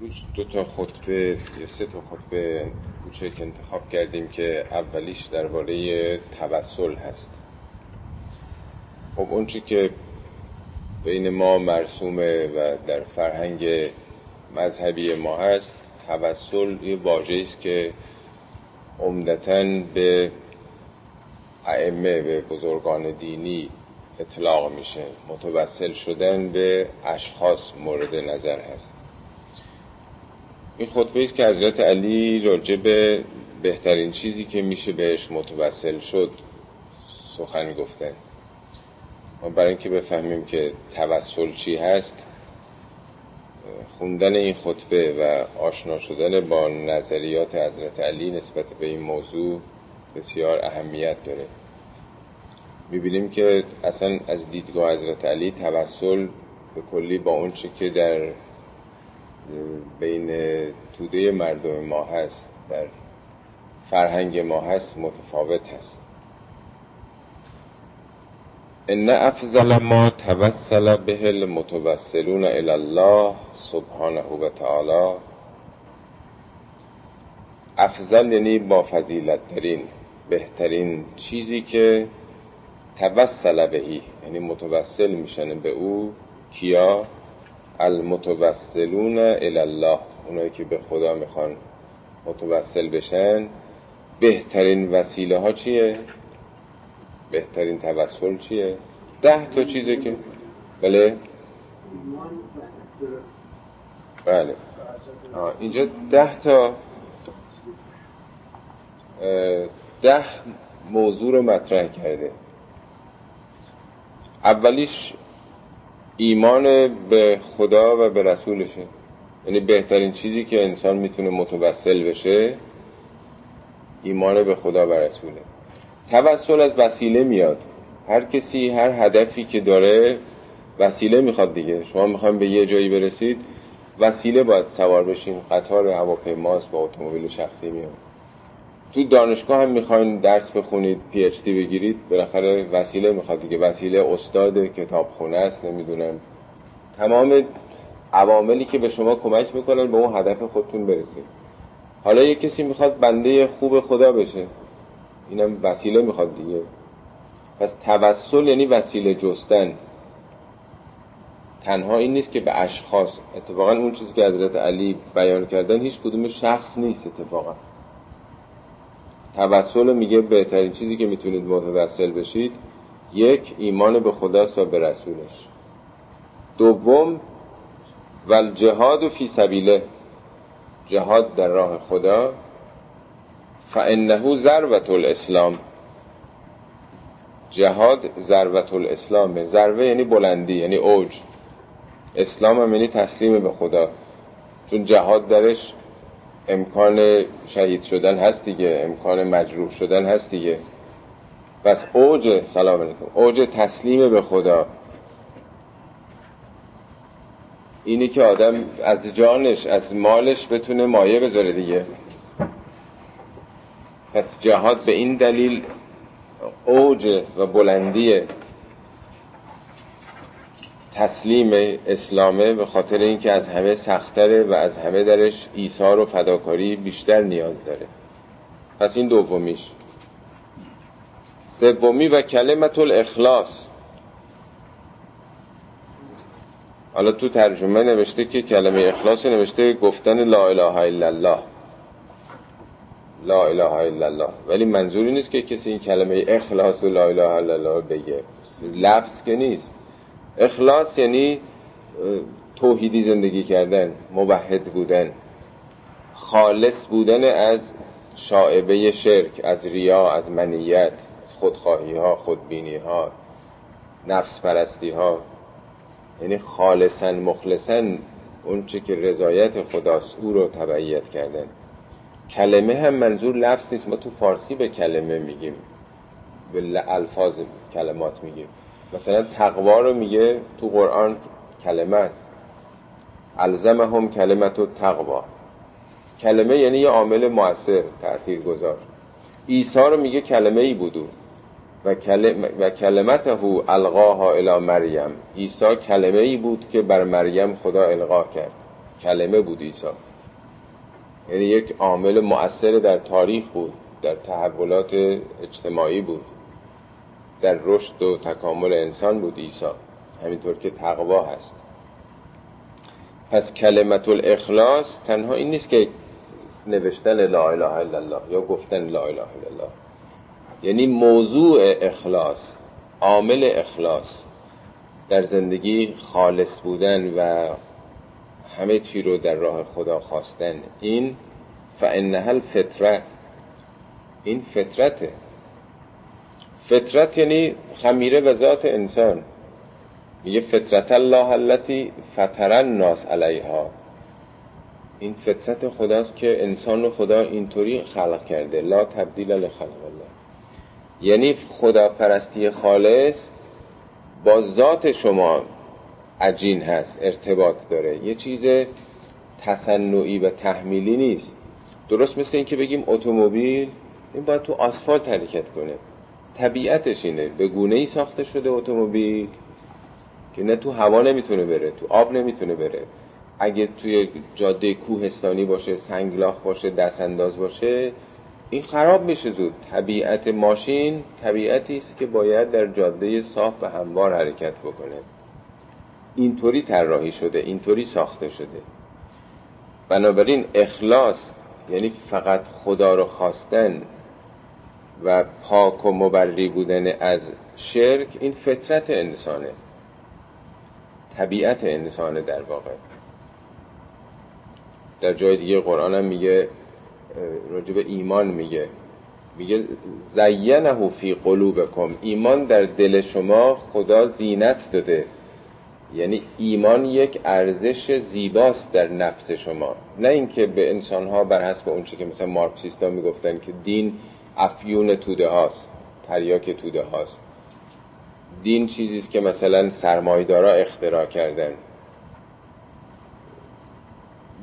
روز دو تا خطبه یا سه تا خطبه کوچک انتخاب کردیم که اولیش درباره توسل هست. خب اون که بین ما مرسومه و در فرهنگ مذهبی ما هست توسل یه واژه است که عمدتا به ائمه به بزرگان دینی اطلاق میشه. متوسل شدن به اشخاص مورد نظر هست. این خطبه است که حضرت علی راجع به بهترین چیزی که میشه بهش متوسل شد سخن گفتن ما برای اینکه بفهمیم که توسل چی هست خوندن این خطبه و آشنا شدن با نظریات حضرت علی نسبت به این موضوع بسیار اهمیت داره. می‌بینیم که اصلا از دیدگاه حضرت علی توسل به کلی با اون چی که در بین توده مردم ما هست در فرهنگ ما هست متفاوت هست. ان افضل ما توسل به المتوسلون الى الله سبحانه و تعالی. افضل یعنی با فضیلت ترین بهترین چیزی که توسل بهی یعنی متوسل میشن به او کیا؟ المتوسلون الله. اونایی که به خدا می‌خوان متوسل بشن. بهترین وسیله ها چیه؟ بهترین توسل چیه؟ ده تا چیزه که بله؟ بله. اینجا ده تا ده موضوع رو مطرح کرده. اولیش ایمان به خدا و به رسولشه. یعنی بهترین چیزی که انسان می‌تونه متوسل بشه ایمان به خدا و رسوله. توسل از وسیله میاد. هر کسی هر هدفی که داره وسیله می‌خواد دیگه. شما می‌خوایم به یه جایی برسید وسیله باید سوار بشیم. قطار هواپیماست با اتومبیل شخصی میاد. تو دانشگاه هم می‌خواین درس بخونید پی اچ دی بگیرید بالاخره وسیله می‌خواد دیگه وسیله استاد کتابخونه است نمی‌دونم. تمام عواملی که به شما کمک می‌کنن به اون هدف خودتون برسید. حالا یه کسی می‌خواد بنده خوب خدا بشه. اینم وسیله می‌خواد دیگه. پس توسل یعنی وسیله جستن. تنها این نیست که به اشخاص اتفاقا اون چیزی که حضرت علی بیان کردن هیچ کدوم شخص نیست اتفاقا. توسل میگه بهترین چیزی که می‌تونید متوسل بشید یک ایمان به خداست و به رسولش. دوم و جهاد فی سبیله جهاد در راه خدا. فانه ضربت الاسلام جهاد ضربت الاسلام ضربه یعنی بلندی یعنی اوج. اسلام هم یعنی تسلیم به خدا. چون جهاد درش امکان شهید شدن هست دیگه امکان مجروح شدن هست دیگه. پس اوج سلام علیکم اوج تسلیم به خدا. اینی که آدم از جانش از مالش بتونه مایه بذاره دیگه. پس جهاد به این دلیل اوج و بلندی تسلیم اسلامه به خاطر اینکه از همه سختره و از همه درش ایثار و فداکاری بیشتر نیاز داره. پس این دومیش. سومی و کلمت الاخلاص. حالا تو ترجمه نوشته که کلمه اخلاص نوشته گفتن لا اله الا الله. لا اله الا الله. ولی منظوری نیست که کسی این کلمه اخلاص و لا اله الا الله بگه. لفظ که نیست. اخلاص یعنی توحیدی زندگی کردن موحد بودن خالص بودن از شاعبه شرک از ریا از منیت از خودخواهی ها خودبینی ها نفس پرستی ها یعنی خالصا مخلصا اون چه که رضایت خداست او رو تبعیت کردن. کلمه هم منظور لفظ نیست ما تو فارسی به کلمه میگیم به الفاظ کلمات میگیم. مثلا تقوا رو میگه تو قرآن کلمه است. الزمهم کلمت و تقوا کلمه یعنی یه عامل موثر تأثیر گذار عیسی رو میگه کلمه ای بودو. و, کلم و کلمته القاها الی مریم. عیسی کلمه ای بود که بر مریم خدا القا کرد. کلمه بود عیسی. یعنی یک عامل مؤثر در تاریخ بود در تحولات اجتماعی بود. در رشد و تکامل انسان بود عیسی. همینطور که تقوا هست. پس کلمت الاخلاص تنها این نیست که نوشتن لا اله الا الله یا گفتن لا اله الا الله. یعنی موضوع اخلاص عامل اخلاص در زندگی خالص بودن و همه چی رو در راه خدا خواستن. این فانها الفطره این فطرته. فطرت یعنی خمیره و ذات انسان. میگه فطرت الله التي فطر الناس علیها. این فطرت خداست که انسان رو خدا اینطوری خلق کرده. لا تبدیل لخلق الله. یعنی خدا پرستی خالص با ذات شما عجین هست ارتباط داره. یه چیز تصنعی و تحمیلی نیست. درست مثل اینکه بگیم اتومبیل این باید تو آسفالت حرکت کنه. طبیعتش اینه. به گونه ای ساخته شده اتومبیل که نه تو هوا نمی‌تونه بره تو آب نمی‌تونه بره. اگه توی جاده کوهستانی باشه سنگلاخ باشه دست انداز باشه این خراب میشه زود. طبیعت ماشین طبیعتی است که باید در جاده صاف و هموار حرکت بکنه. اینطوری طراحی شده اینطوری ساخته شده. بنابراین اخلاص یعنی فقط خدا رو خواستن و پاک و مبری بودن از شرک این فطرت انسانه. طبیعت انسانه در واقع. در جای دیگه قرآن هم میگه راجب ایمان میگه. میگه زینه فی قلوبکم. ایمان در دل شما خدا زینت داده. یعنی ایمان یک ارزش زیباست در نفس شما. نه اینکه به انسانها بر حسب اونچه که مثلا مارکسیستا می‌گفتن که دین افیون توده هاست تریاک توده هاست. دین چیزی است که مثلا سرمایدارا اختراع کردن.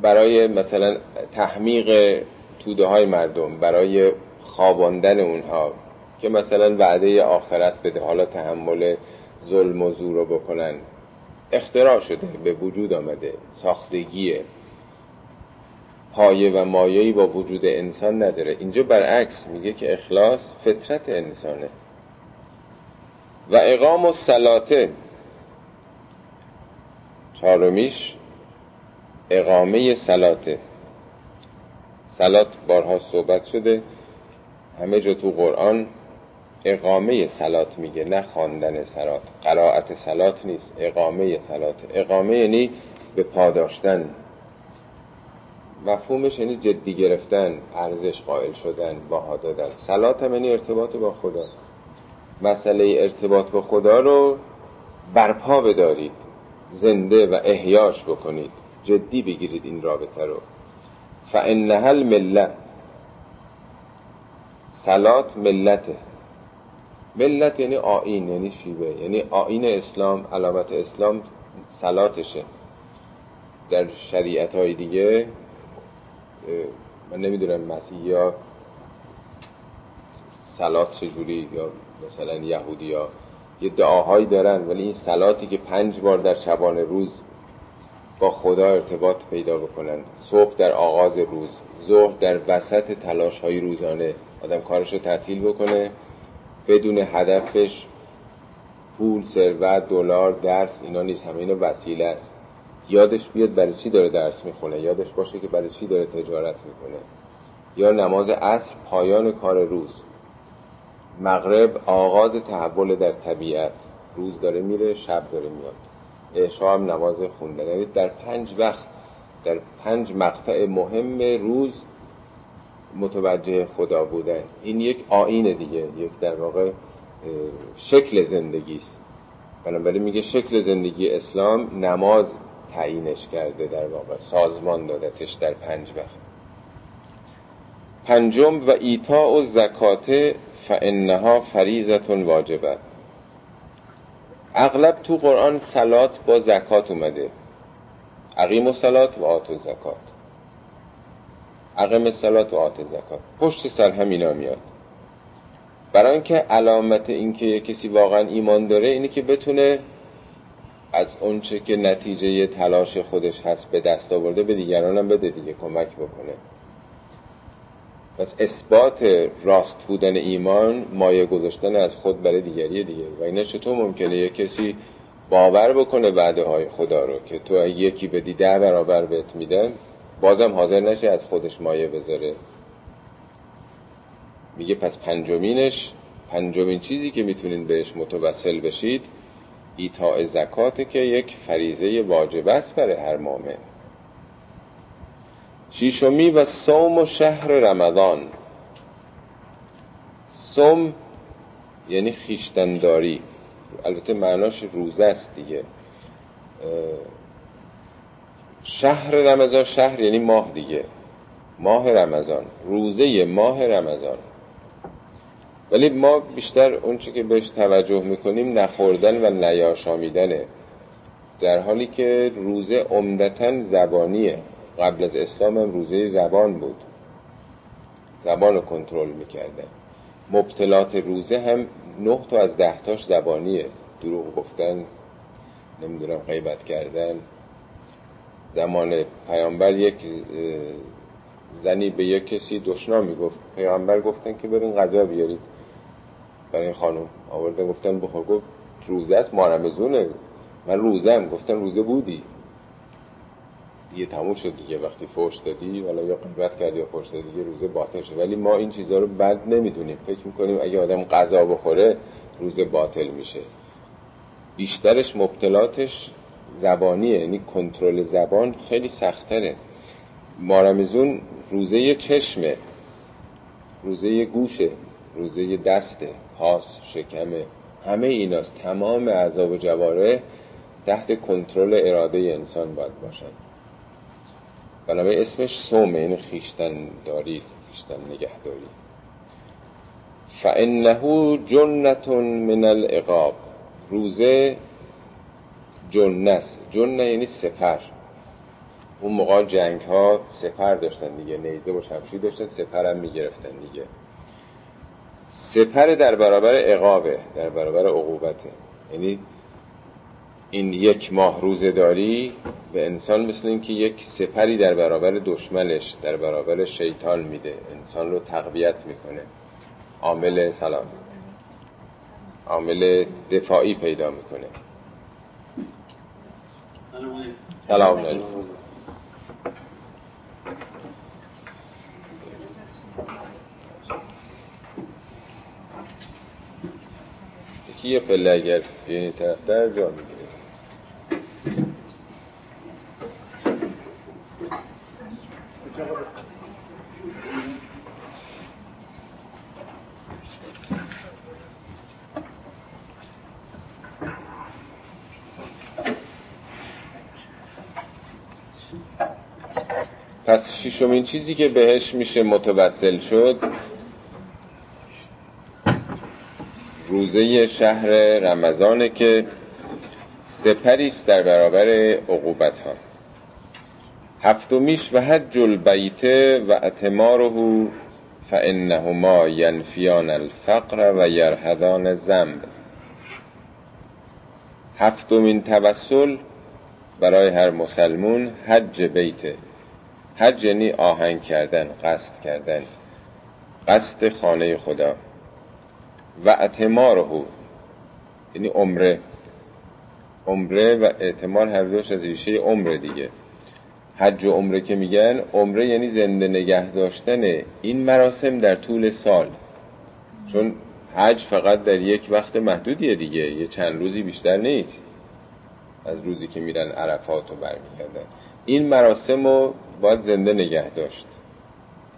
برای مثلا تحمیق توده های مردم برای خواباندن اونها که مثلا وعده آخرت بده حالا تحمل ظلم و زور رو بکنن. اختراع شده به وجود آمده ساختگیه. پایه و مایهی با وجود انسان نداره. اینجا برعکس میگه که اخلاص فطرت انسانه. و اقام و سلاته چهارمیش اقامه سلاته سلات بارها صحبت شده. همه جا تو قرآن اقامه سلات میگه نه خواندن سلات قرائت سلات نیست اقامه سلات اقامه یعنی به پاداشتن. مفهومش یعنی جدی گرفتن ارزش قائل شدن باها دادن. سلات هم یعنی ارتباط با خدا. مسئله ارتباط با خدا رو برپا بدارید زنده و احیاش بکنید. جدی بگیرید این رابطه رو. فانها المله سلات ملته. ملت یعنی آین یعنی شیوه. یعنی آین اسلام علامت اسلام سلاتشه در شریعت های دیگه من نمی‌دونم مسیحی یا سلات چجوری یا مثلا یهودی ها. یه دعاهایی دارن ولی این سلاتی که پنج بار در شبان روز با خدا ارتباط پیدا بکنن. صبح در آغاز روز ظهر در وسط تلاش های روزانه. آدم کارش رو تعطیل بکنه بدون هدفش پول ثروت دلار درس اینا نیست. همه اینا وسیله است. یادش بیاد برای چی داره درس می‌خونه. یادش باشه که برای چی داره تجارت می‌کنه. یا نماز عصر پایان کار روز. مغرب آغاز تحول در طبیعت. روز داره میره شب داره میاد. عشا هم نماز خوندن یعنی در پنج وقت در پنج مقطع مهم روز متوجه خدا بودن. این یک آین دیگه یک در واقع شکل زندگی است. بنابراین میگه شکل زندگی اسلام نماز تعیینش کرده در واقع سازمان دادتش در پنج وقت پنجم و ایتا و زکات فانها فریزت واجبه. اغلب تو قرآن سلات با زکات اومده. عقیم و سلات و آت و زکات عقیم سلات و آت زکات پشت سر همینا میاد. برای اینکه علامت اینکه کسی واقعا ایمان داره اینه که بتونه از اونچه که نتیجه تلاش خودش هست به دست آورده به دیگرانم بده دیگه کمک بکنه. پس اثبات راست بودن ایمان مایه گذاشتن از خود برای دیگری دیگه. و اینا چطور ممکنه؟ یه کسی باور بکنه وعده های خدا رو که تو یکی بدی ده برابر بهت میدن بازم حاضر نشه از خودش مایه بذاره. میگه پس پنجمینش پنجمین چیزی که می‌تونین بهش متوسل بشید ایتاء زکاته که یک فریزه واجب است برای هر مؤمن. شیشمی و صوم و شهر رمضان. صوم یعنی خیشتنداری. البته معناش روزه است دیگه. شهر رمضان شهر یعنی ماه دیگه. ماه رمضان. روزه ماه رمضان. ولی ما بیشتر اونچه که بهش توجه می‌کنیم نخوردن و نیاشامیدنه. در حالی که روزه عمدتا زبانیه. قبل از اسلام هم روزه زبان بود. زبان رو کنترل می‌کردن. مبتلات روزه هم نه تا از ده تاش زبانیه. دروغ گفتن نمی‌دونم غیبت کردن. زمان پیامبر یک زنی به یک کسی دشنا می‌گفت. پیامبر گفتن که برین غذا بیارید. برای خانم. آوردن گفتن بخور. گفت روزه است مارمزونه من روزه هم گفتن روزه بودی. دیگه تموم شد دیگه. وقتی فرش دادی ولی یا قیبت کردی یا فرش دادی دیگه روزه باطل شد. ولی ما این چیزها رو بد نمی‌دونیم. فکر می‌کنیم اگه آدم غذا بخوره روزه باطل میشه. بیشترش مبتلاتش زبانیه. یعنی کنترل زبان خیلی سختره. مارمزون روزه چشمه. روزه گوشه. روزه دسته. پاس شکمه. همه ایناست. تمام اعضا و جواره تحت کنترل اراده انسان باید باشن. بنابراین اسمش سومه یعنی خیشتن داری خیشتن نگهداری. فانه جنت من العقاب. روزه جنس جنه یعنی سپر. اون موقع جنگ ها سپر داشتن دیگه. نیزه و شمشیر داشتن سپر هم می‌گرفتن دیگه. سپر در برابر عقابه در برابر عقوبته. یعنی این یک ماه روزه داری به انسان مثل اینکه یک سپری در برابر دشمنش در برابر شیطان میده. انسان رو تقویت می‌کنه. عامل سلام. عامل دفاعی پیدا می‌کنه. سلام علیکم. یه پله اگر بیانی طرف در جا می‌گیره. پس ششمین چیزی که بهش میشه متوسل شد روزه شهر رمضانه که سپریست در برابر عقوبت ها هفتمیش و حج البیت و اتماره فانهما ینفیان الفقر و یرهدان زنب هفتمین توسل برای هر مسلمون حج بیته حج یعنی آهنگ کردن قصد کردن. قصد خانه خدا. و اتماره یعنی عمره. عمره و اعتمار هر دوش از ریشه عمره دیگه. حج و عمره که میگن عمره یعنی زنده نگه داشتن این مراسم در طول سال. چون حج فقط در یک وقت محدودیه دیگه. یه چند روزی بیشتر نیست. از روزی که میرن عرفات رو برمیگردن. این مراسم رو باید زنده نگه داشت.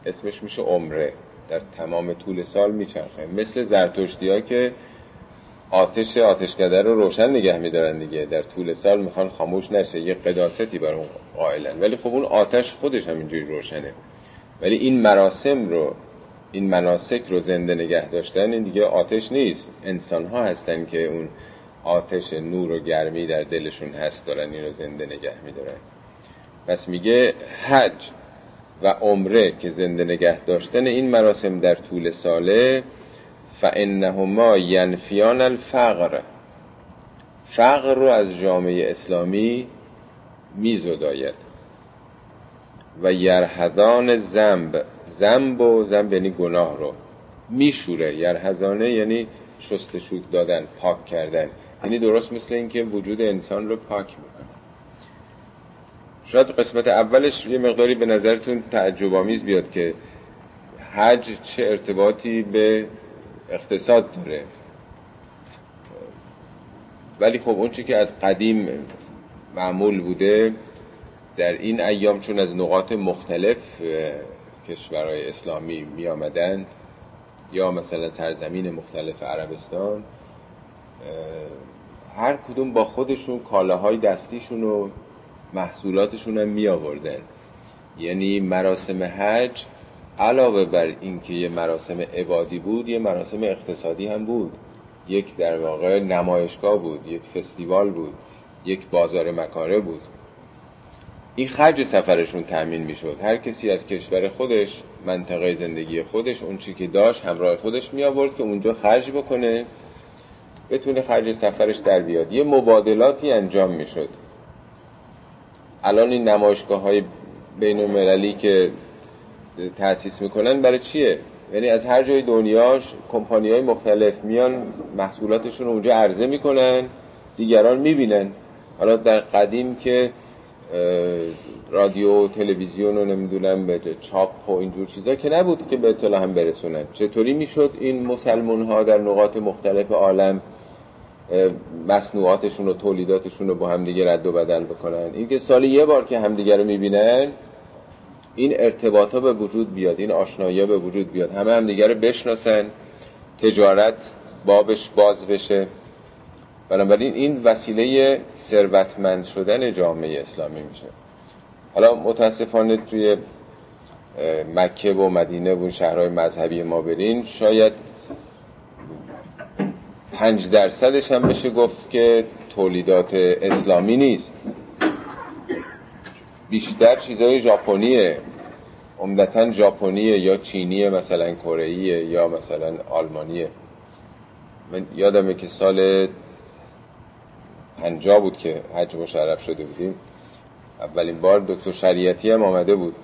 اسمش میشه عمره. در تمام طول سال میچرخه. مثل زرتشتی ها که آتش آتشکده رو روشن نگه میدارن دیگه. در طول سال می‌خوان خاموش نشه. یه قداستی بر اون قائلن. ولی خب اون آتش خودش هم اینجوری روشنه. ولی این مراسم رو این مناسک رو زنده نگه داشتن این دیگه آتش نیست. انسان ها هستن که اون آتش نور و گرمی در دلشون هست دارن این رو زنده نگه میدارن. پس میگه حج. و عمره که زنده نگه داشتن این مراسم در طول ساله فانهما ینفیان الفقر. فقر رو از جامعه اسلامی میزداید. و یرهدان زنب زنب و زنب یعنی گناه رو میشوره. یرهزانه یعنی شستشو دادن پاک کردن. یعنی درست مثل اینکه وجود انسان رو پاک می‌کنه. شاید قسمت اولش یه مقداری به نظرتون تعجب آمیز بیاد که حج چه ارتباطی به اقتصاد داره. ولی خب اون که از قدیم معمول بوده در این ایام چون از نقاط مختلف کشورهای اسلامی می آمدن یا مثلا سرزمین مختلف عربستان هر کدوم با خودشون کالاهای دستیشون و محصولاتشون هم می آوردن یعنی مراسم حج علاوه بر اینکه یه مراسم عبادی بود یه مراسم اقتصادی هم بود. یک در واقع نمایشگاه بود یک فستیوال بود یک بازار مکاره بود. این خرج سفرشون تأمین می‌شد. هر کسی از کشور خودش منطقه زندگی خودش اون چی که داشت همراه خودش می آورد که اونجا خرج بکنه بتونه خرج سفرش در بیاد. یه مبادلاتی انجام می‌شد. الان این نمایشگاه های بین المللی که تأسیس می‌کنن برای چیه؟ یعنی از هر جای دنیاش کمپانی های مختلف میان محصولاتشون رو اونجا عرضه می‌کنن دیگران می‌بینن. حالا در قدیم که رادیو و تلویزیون و نمی‌دونم به چاپ و اینجور چیزا که نبود که به اطلاع هم برسونن. چطوری می‌شد این مسلمون ها در نقاط مختلف عالم مصنوعاتشون و تولیداتشون رو با همدیگه رد و بدل بکنن. این که سال یه بار که همدیگه رو می‌بینن این ارتباط به وجود بیاد این آشنایی به وجود بیاد. همه همدیگه رو بشناسن تجارت بابش باز بشه. بنابراین این وسیله ثروتمند شدن جامعه اسلامی میشه. حالا متاسفانه توی مکه و مدینه و شهرهای مذهبی ما برین شاید پنج درصدش هم بشه گفت که تولیدات اسلامی نیست. بیشتر چیزای ژاپنیه. عمدتا ژاپنیه یا چینیه مثلا کره یا مثلا آلمانیه. من یادمه که سال پنجا بود که حج مشرف شده بودیم. اولین بار دکتر شریعتی هم آمده بود.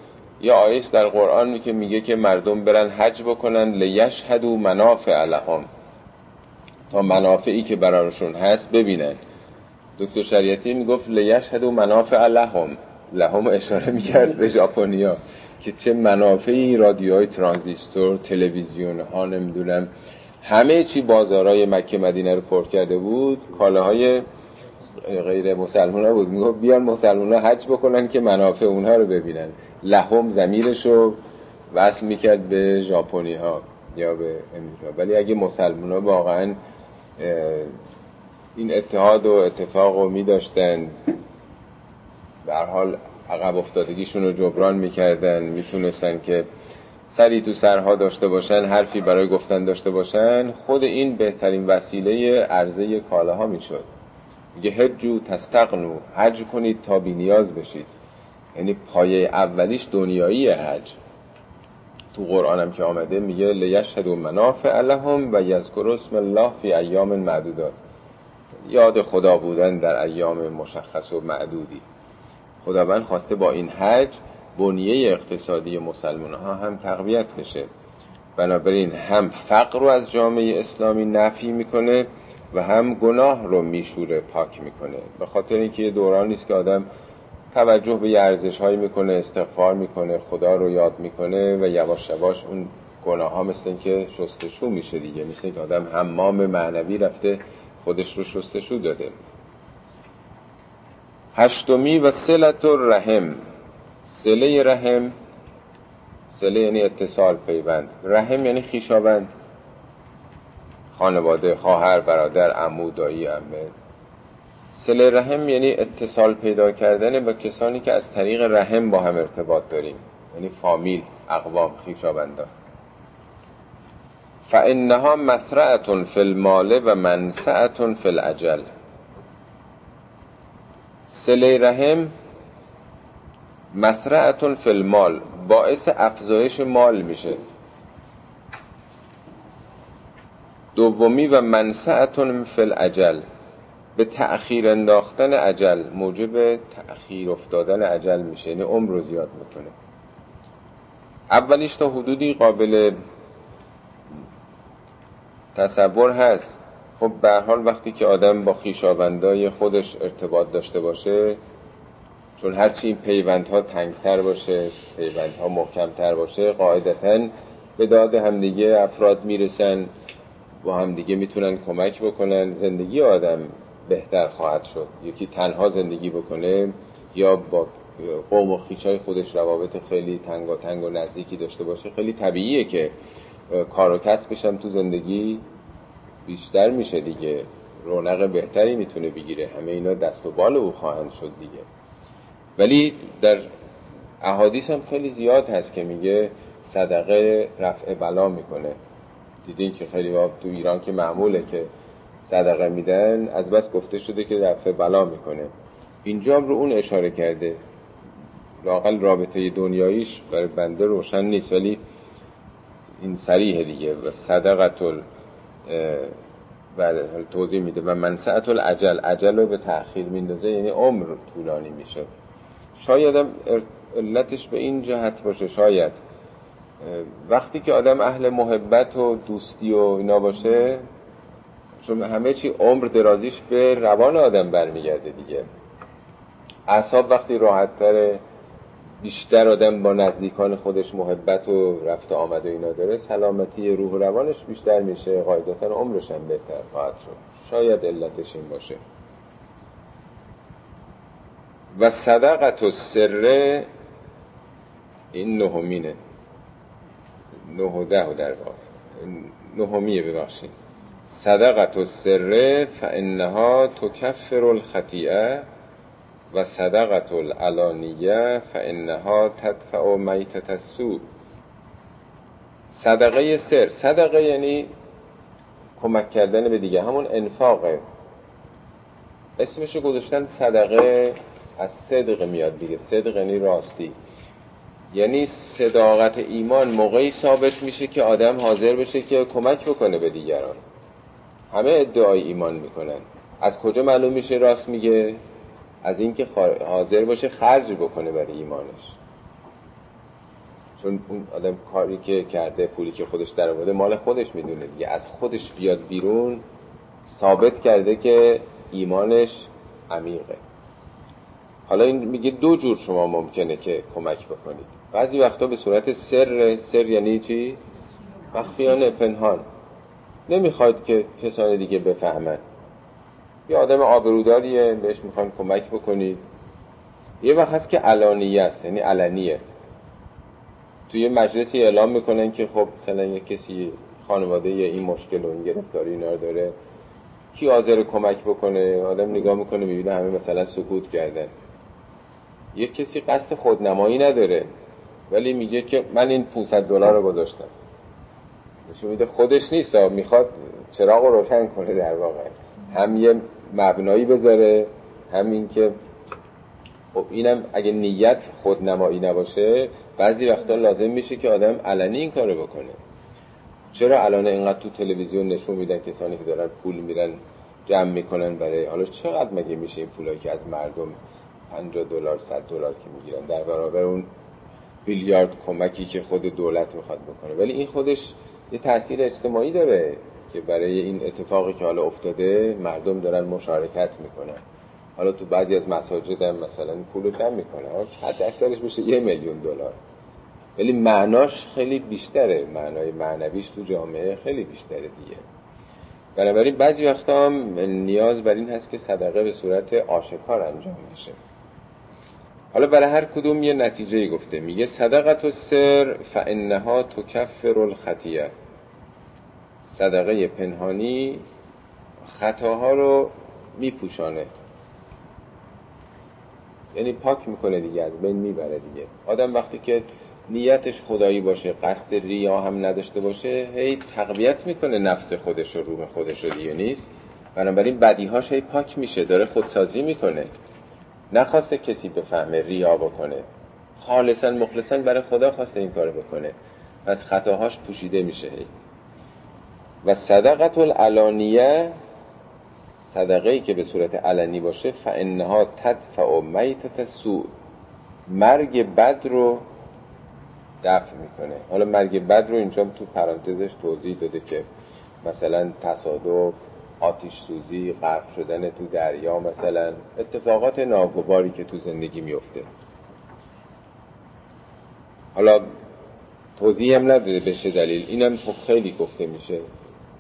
یا آیش در قرآن که میگه که مردم برن حج بکنن لیشهدو منافع لهم. تا منافعی که براشون هست ببینن. دکتر شریعتی می‌گفت لیشهدو منافع لهم. لهم اشاره می‌کرد به ژاپنیا که چه منافعی رادیوهای ترانزیستور تلویزیون ها نمی‌دونم همه چی بازارهای مکه مدینه رو پر کرده بود. کالاهای غیر مسلمان بود می‌گفت بیان مسلمان ها حج بکنن که منافع اونها رو ببینن. لهم زمیرش رو وصل می‌کرد به ژاپنی ها یا به امریکا. ولی اگه مسلمان ها واقعا این اتحاد و اتفاق رو میداشتن. در حال عقب افتادگیشون رو جبران می‌کردن. می‌تونستن که سری تو سرها داشته باشن حرفی برای گفتن داشته باشن. خود این بهترین وسیله عرضه کالاها می‌شد. میگه هجو تستقنو حج کنید تا بی نیاز بشید. یعنی پایه اولیش دنیایی حج. تو قرآن هم که آمده میگه لیشهدو منافع لهم و یذکر اسم الله فی ایام معدودات. یاد خدا بودن در ایام مشخص و معدودی. خداوند خواسته با این حج بنیه اقتصادی مسلمان ها هم تقویت بشه. بنابراین هم فقر رو از جامعه اسلامی نفی می‌کنه و هم گناه رو میشوره پاک می‌کنه. به خاطر اینکه یه دوران نیست که آدم توجه به ارزش هایی می‌کنه استغفار می‌کنه خدا رو یاد می‌کنه و یواش یواش اون گناه ها مثل اینکه شستشو میشه دیگه. مثل اینکه آدم حمام معنوی رفته خودش رو شستشو داده. هشتمی و سلت رحم سله رحم سله یعنی اتصال پیوند. رحم یعنی خیشاوند. خانواده خواهر برادر عمو دایی عمه. سله رحم یعنی اتصال پیدا کردن با کسانی که از طریق رحم با هم ارتباط داریم. یعنی فامیل اقوام خیشاوندان فانها مسرعتون فی المال و منسعتون فی الاجل سله رحم مسرعتون فی المال باعث افزایش مال میشه. دومی و منسعتون فی الاجل به تأخیر انداختن عجل موجب تأخیر افتادن عجل میشه یعنی عمر رو زیاد می‌کنه. اولیش تا حدودی قابل تصور هست. خب به حال وقتی که آدم با خیشاوندای خودش ارتباط داشته باشه چون هرچی این پیوندها تنگتر باشه پیوندها محکمتر باشه قاعدتا به داد همدیگه افراد می‌رسن با همدیگه می‌تونن کمک بکنن زندگی آدم بهتر خواهد شد. یکی تنها زندگی بکنه یا با قوم و خیشای خودش روابط خیلی تنگ و تنگ و نزدیکی داشته باشه خیلی طبیعیه که کار و کسبش تو زندگی بیشتر میشه دیگه. رونق بهتری می‌تونه بگیره. همه اینا دست و بال او خواهند شد دیگه. ولی در احادیث هم خیلی زیاد هست که میگه صدقه رفع بلا می‌کنه. دیدین که خیلی تو ایران که معموله که صدقه میدن از بس گفته شده که رفع بلا می‌کنه. اینجا رو اون اشاره کرده. لاقل رابطه دنیاییش برای بنده روشن نیست ولی این سریح دیگه. و صدقت بله توضیح میده. و منسعت العجل عجل رو به تأخیر میندازه یعنی عمر طولانی میشه. شاید هم علتش به این جهت باشه شاید. وقتی که آدم اهل محبت و دوستی و اینا باشه چون همه چی عمر درازیش به روان آدم برمیگرده دیگه. اعصاب وقتی راحت بیشتر آدم با نزدیکان خودش محبت و رفت آمد و اینا داره سلامتی روح و روانش بیشتر میشه قاعدتا عمرش هم بهتر خواهد شد. شاید علتش این باشه. و صدقت و سره این نهمینه. نه و ده و در واقع. نهمیه ببخشید. صدقت و سره فانها تکفر الخطیعه و صدقت العلانیه فانها تدفع میتت السوء. صدقه سر. صدقه یعنی کمک کردن به دیگه. همون انفاقه اسمشو گذاشتن صدقه از صدق میاد دیگه. صدق یعنی راستی. یعنی صداقت ایمان موقعی ثابت میشه که آدم حاضر بشه که کمک بکنه به دیگران. همه ادعای ایمان می‌کنن. از کجا معلوم میشه راست میگه؟ از اینکه حاضر باشه خرج بکنه برای ایمانش. چون اون آدم کاری که کرده پولی که خودش در مال خودش می‌دونه دیگه. از خودش بیاد بیرون ثابت کرده که ایمانش عمیقه. حالا این میگه دو جور شما ممکنه که کمک بکنید. بعضی وقتا به صورت سر سر یعنی چی؟ مخفیانه پنهان. نمی‌خواد که کسان دیگه بفهمن. یه آدم آبروداریه بهش می‌خوان کمک بکنید. یه وقت هست که علانیه است یعنی علنیه. توی مجلسی اعلام می‌کنن که خب مثلا یه کسی خانواده یه این مشکل و این گرفتاری اینا داره. کی حاضر کمک بکنه؟ آدم نگاه می‌کنه می‌بینه همه مثلا سکوت کردن. یه کسی قصد خودنمایی نداره ولی میگه که من این 500 دلار رو گذاشتم. نشون میده خودش نیست. می‌خواد چراغ رو روشن کنه در واقع. هم یه مبنایی بذاره همین که خب اینم اگه نیت خودنمایی نباشه بعضی وقتا لازم میشه که آدم علنی این کارو بکنه. چرا الان اینقدر تو تلویزیون نشون میدن کسانی که دارن پول میرن جمع می‌کنن برای حالا چقدر مگه میشه این پولایی که از مردم 50 دلار 100 دلار که می‌گیرن در برابر اون بیلیارد کمکی که خود دولت می‌خواد بکنه؟ ولی این خودش یه تاثیر اجتماعی داره که برای این اتفاقی که حالا افتاده مردم دارن مشارکت می‌کنن. حالا تو بعضی از مساجد هم مثلا پول جمع می‌کنه. حد اکثرش میشه یه میلیون دلار. ولی معناش خیلی بیشتره. معنای معنویش تو جامعه خیلی بیشتره دیگه. بنابراین بعضی وقتا هم نیاز بر این هست که صدقه به صورت آشکار انجام بشه. حالا برای هر کدوم یه نتیجه گفته میگه صدقت و سر فانها تکفر الخطیه صدقه پنهانی خطاها رو میپوشانه. یعنی پاک می‌کنه دیگه از بین می‌بره دیگه. آدم وقتی که نیتش خدایی باشه قصد ریا هم نداشته باشه هی تقویت می‌کنه نفس خودش رو روح خودش رو دیگه نیست. بنابراین بدیهاش هی پاک میشه داره خودسازی می‌کنه. نخواسته کسی بفهمه ریا بکنه. خالصا مخلصا برای خدا خواسته این کارو بکنه. پس خطاهاش پوشیده میشه و صدقت العلانیه صدقه که به صورت علنی باشه فانها تدفع میتت سوء مرگ بد رو دفع می‌کنه. حالا مرگ بد رو اینجا تو پرانتزش توضیح داده که مثلا تصادف آتیش سوزی غرق شدن تو دریا مثلا اتفاقات ناگواری که تو زندگی میفته حالا توضیح هم نداده بشه دلیل؟ اینم خب خیلی گفته میشه.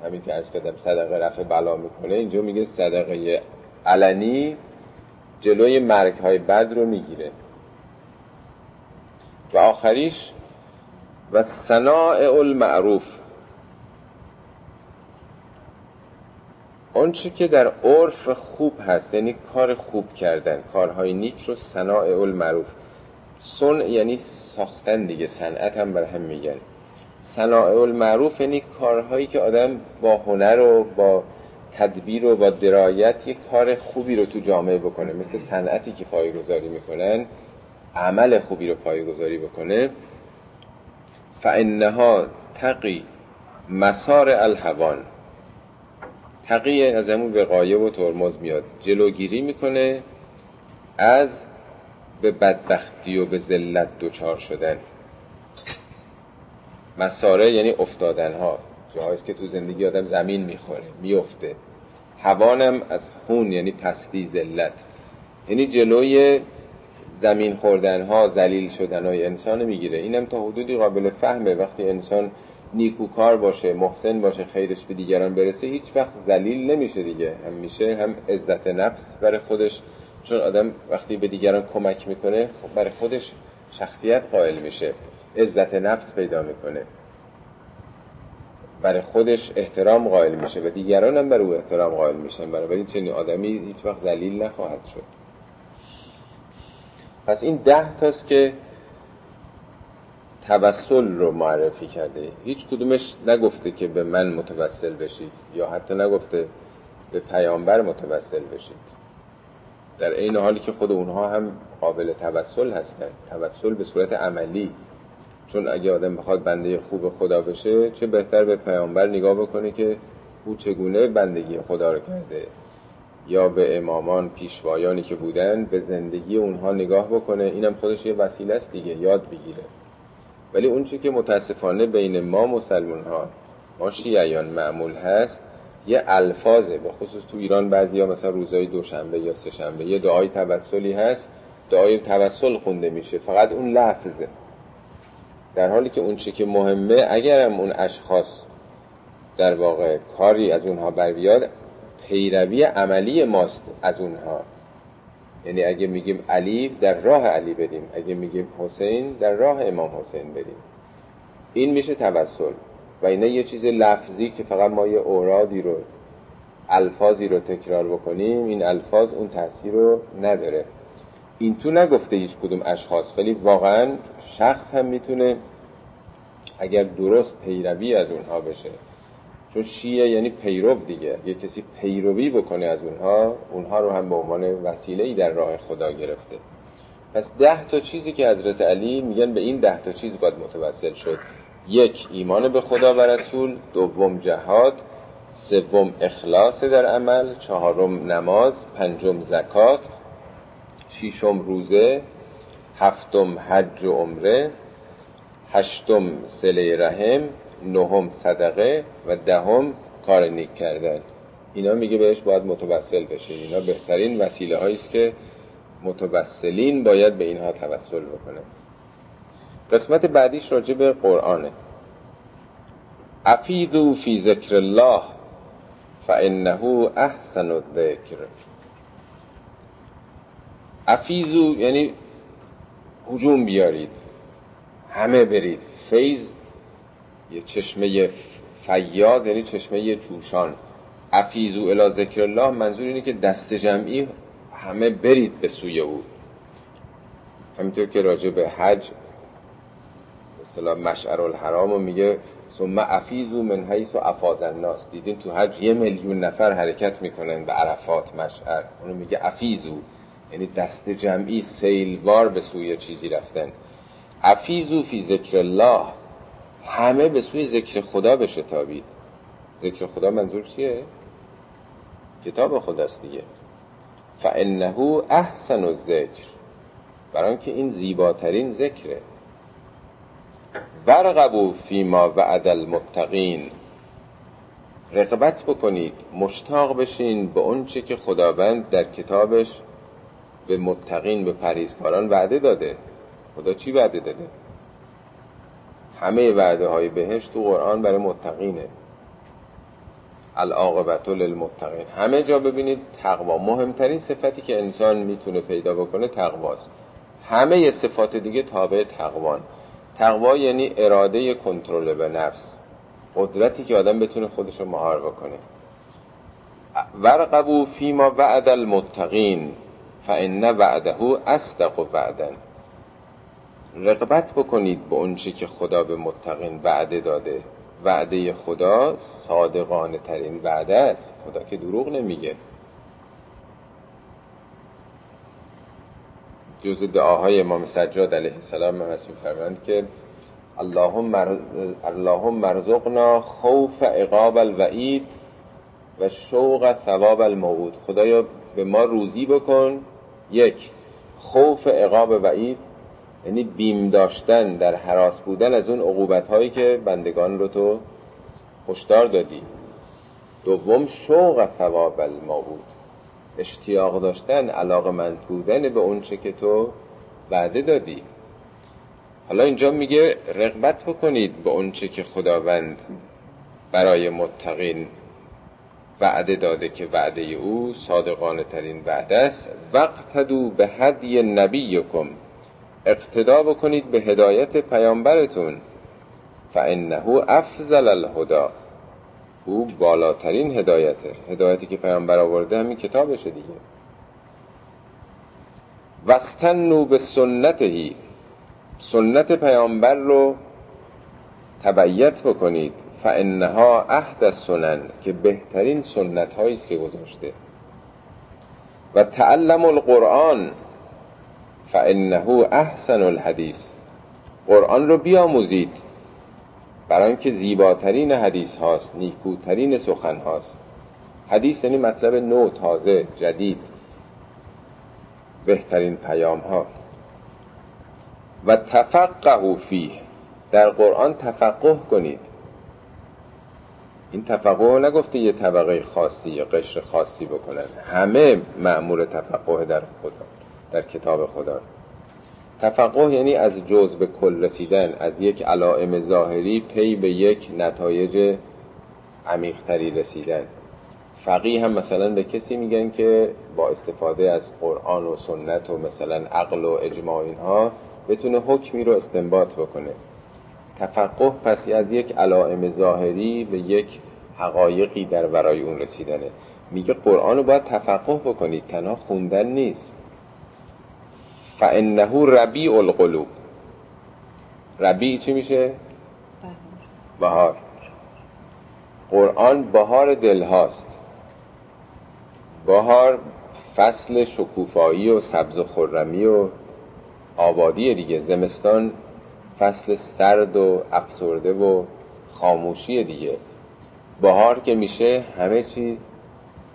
همین که از کردم صدقه رفع بلا می‌کنه اینجا میگه صدقه علنی جلوی مرگ های بد رو می‌گیره. و آخریش و صناع المعروف. آنچه که در عرف خوب هست یعنی کار خوب کردن کارهای نیک رو صناع المعروف. سن یعنی ساختن دیگه صنعت هم بر هم میگن صناع المعروف یعنی کارهایی که آدم با هنر و با تدبیر و با درایت یک کار خوبی رو تو جامعه بکنه. مثل صنعتی که پایگذاری می‌کنن عمل خوبی رو پایگذاری بکنه. فانها تقی مسار الهوان تقی از همون وقایه و ترمز میاد. جلوگیری می‌کنه از به بدبختی و به ذلت دچار شدن. مساره یعنی افتادن ها جاهایست که تو زندگی آدم زمین می‌خوره میفته هوانم از هون یعنی پستی ذلت. یعنی جلوی زمین خوردن ها زلیل شدن های انسان می‌گیره. اینم تا حدودی قابل فهمه. وقتی انسان نیکوکار باشه محسن باشه خیرش به دیگران برسه هیچ وقت ذلیل نمیشه دیگه. هم میشه هم عزت نفس برای خودش. چون آدم وقتی به دیگران کمک می‌کنه خب برای خودش شخصیت قائل میشه. عزت نفس پیدا می‌کنه. برای خودش احترام قائل میشه و دیگران هم برای او احترام قائل میشن. برای چنین آدمی هیچ وقت ذلیل نخواهد شد. پس این ده تاست که توسل رو معرفی کرده. هیچ کدومش نگفته که به من متوسل بشید یا حتی نگفته به پیامبر متوسل بشید. در این حالی که خود اونها هم قابل توسل هستن توسل به صورت عملی. چون اگه آدم بخواد بنده خوب خدا بشه چه بهتر به پیامبر نگاه بکنه که او چگونه بندگی خدا رو کرده. یا به امامان پیشوایانی که بودن به زندگی اونها نگاه بکنه. اینم خودش یه وسیله است دیگه یاد بگیره. ولی اون چی که متاسفانه بین ما مسلمان ها ما شیعیان معمول هست یه الفاظه. به خصوص تو ایران بعضی ها مثلا روزهای دوشنبه یا سهشنبه یه دعای توسلی هست. دعای توسل خونده میشه. فقط اون لفظه. در حالی که اون چی که مهمه اگرم اون اشخاص در واقع کاری از اونها بر بیاد پیروی عملی ماست از اونها. یعنی اگه میگیم علی در راه علی بدیم اگه میگیم حسین در راه امام حسین بدیم این میشه توسل. و اینه یه چیز لفظی که فقط ما یه اورادی رو الفاظی رو تکرار بکنیم این الفاظ اون تاثیر رو نداره. این تو نگفته هیچ کدوم اشخاص ولی واقعا شخص هم می‌تونه اگر درست پیروی از اونها بشه. چون شیعه یعنی پیرو دیگه. یه کسی پیروی بکنه از اونها اونها رو هم به عنوان وسیله ای در راه خدا گرفته. پس ده تا چیزی که حضرت علی میگن به این ده تا چیز باید متوسل شد. یک ایمان به خدا و رسول. دوم جهاد. سوم اخلاص در عمل. چهارم نماز. پنجم زکات. ششم روزه. هفتم حج و عمره هشتم سله رحم نهم صدقه و دهم کار نیک کردن. اینا میگه بهش باید متوسل بشه. اینا بهترین وسیله است که متوسلین باید به اینها توسل بکنه قسمت بعدیش راجع به قرآنه. افیدو فی ذکر الله فانه احسن الذکر. افیزو یعنی هجوم بیارید. همه برید. فیض یه چشمه فیاض یعنی چشمه جوشان. افیزو الی ذکر الله منظور اینه که دست جمعی همه برید به سوی او. همینطور که راجع به حج مثلا مشعر الحرام میگه ثم افیزو من حیث و افاز الناس. دیدین تو حج یه میلیون نفر حرکت می‌کنن به عرفات مشعر. اونو میگه افیزو یعنی دست جمعی سیلوار به سوی چیزی رفتن. افیزو فی ذکر الله. همه به سوی ذکر خدا بشتابید ذکر خدا منظور چیه؟ کتاب خداست دیگه. فانه احسن الذکر. برای اینکه این زیباترین ذکره. ورغبو فیما وعد المتقین رقبت بکنید مشتاق بشین به اونچه که خداوند در کتابش به متقین به پریزکاران وعده داده. خدا چی وعده داده؟ همه وعده های بهش تو قرآن برای متقینه. العاقبت للمتقین. همه جا ببینید تقوا. مهمترین صفتی که انسان می‌تونه پیدا بکنه تقواست. همه صفات دیگه تابع تقوان. تقوا یعنی اراده کنترل به نفس. قدرتی که آدم بتونه خودش رو مهار بکنه. ورقبو فیما وعد المتقین. فان وعده اصدق وعدن رقبت بکنید به اونچه که خدا به متقین وعده داده. وعده خدا صادقانه ترین وعده است. خدا که دروغ نمیگه. جز دعاهای امام سجاد علیه السلام هم هست میفرمند که اللهم مرزقنا خوف عقاب الوعید و شوق ثواب الموعود. خدایا به ما روزی بکن. یک خوف عقاب وعید یعنی بیم داشتن در حراس بودن از اون عقوبت هایی که بندگان رو تو هشدار دادی. دوم شوق ثواب الموعود. اشتیاق داشتن علاقه مند بودن به اون چه که تو وعده دادی. حالا اینجا میگه رغبت بکنید به اون چه که خداوند برای متقین وعده داده که وعده او صادقانه ترین وعده است. وقتدو به هدی نبیکم. اقتدا بکنید به هدایت پیامبرتون. فانه افضل الهدا او بالاترین هدایته. هدایتی که پیامبر آورده همین کتابشه دیگه. وستنو به سنتهی سنت پیامبر رو تبعیت بکنید. فانها عهد سنن که بهترین سنت است که گذاشته. و تعلم القرآن فانه احسن الحدیث. قرآن رو بیاموزید. برای اینکه زیباترین حدیث هاست نیکوترین سخن هاست. حدیث یعنی مطلب نو تازه جدید. بهترین پیام ها. و تفقه فیه. در قرآن تفقه کنید. این تفقه نگفته یه طبقه خاصی یا قشر خاصی بکنن. همه معمور تفقه در خدا در کتاب خدا. تفقه یعنی از جز به کل رسیدن از یک علائم ظاهری پی به یک نتایج عمیقتری رسیدن. فقیه هم مثلا به کسی میگن که با استفاده از قرآن و سنت و مثلا عقل و اجماع اینها بتونه حکمی رو استنباط بکنه. تفقه پس از یک علائم ظاهری به یک حقایقی در ورای اون رسیدنه. میگه قرآن رو باید تفقه بکنید تنها خوندن نیست. فانه ربیع القلوب. ربیع چی میشه؟ بهار. قرآن بهار دل هاست. بهار فصل شکوفایی و سبز و خرمی و آبادی دیگه. زمستان فصل سرد و افسرده و خاموشی دیگه. بهار که میشه همه چی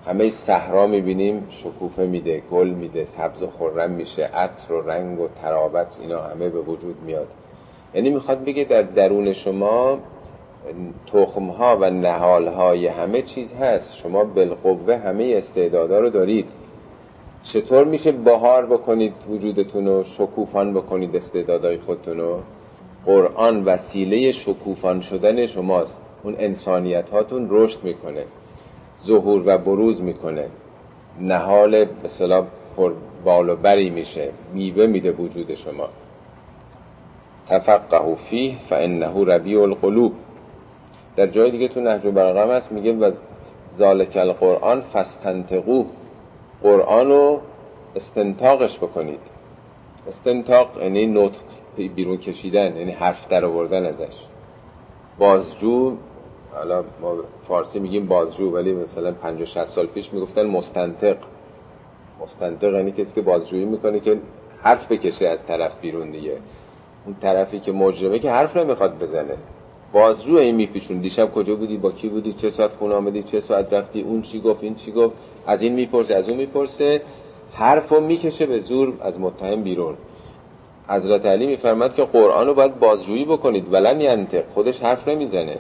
همه صحرا می‌بینیم شکوفه میده گل میده سبز و خرم میشه عطر و رنگ و ترابت اینا همه به وجود میاد. یعنی می‌خواد بگه در درون شما تخم ها و نهال های همه چیز هست. شما بالقوه همه استعدادا رو دارید. چطور میشه بهار بکنید وجودتون رو شکوفان بکنید استعدادهای خودتون رو؟ قرآن وسیله شکوفان شدن شماست. اون انسانیت هاتون رشد می‌کنه. ظهور و بروز می‌کنه. نهال مثلا پر بال و بری میشه. میوه میده وجود شما. تفقه فیه فانه ربیع القلوب. در جای دیگه تو نهج برقم هست میگه و ذالک القرآن فستنتقو قرآن رو استنتاقش بکنید. استنتاق یعنی نطق بیرون کشیدن یعنی حرف در آوردن ازش. بازجو حالا ما فارسی میگیم بازجو ولی مثلا 50 60 سال پیش می‌گفتن مستنطق. مستنطق یعنی کسی که بازجویی می‌کنه که حرف بکشه از طرف بیرون دیگه. اون طرفی که مجرمه که حرف نمی‌خواد بزنه. باز رو این میپیچون دیشب کجا بودی؟ با کی بودی؟ چه ساعت خونه آمدی؟ چه ساعت رفتی؟ اون چی گفت؟ این چی گفت؟ از این می‌پرسه از اون می‌پرسه. حرفو می‌کشه به زور از متهم بیرون. حضرت علی میفرماد که قرآن رو باید بازجویی بکنید ولن ینطق خودش حرف نمی‌زنه.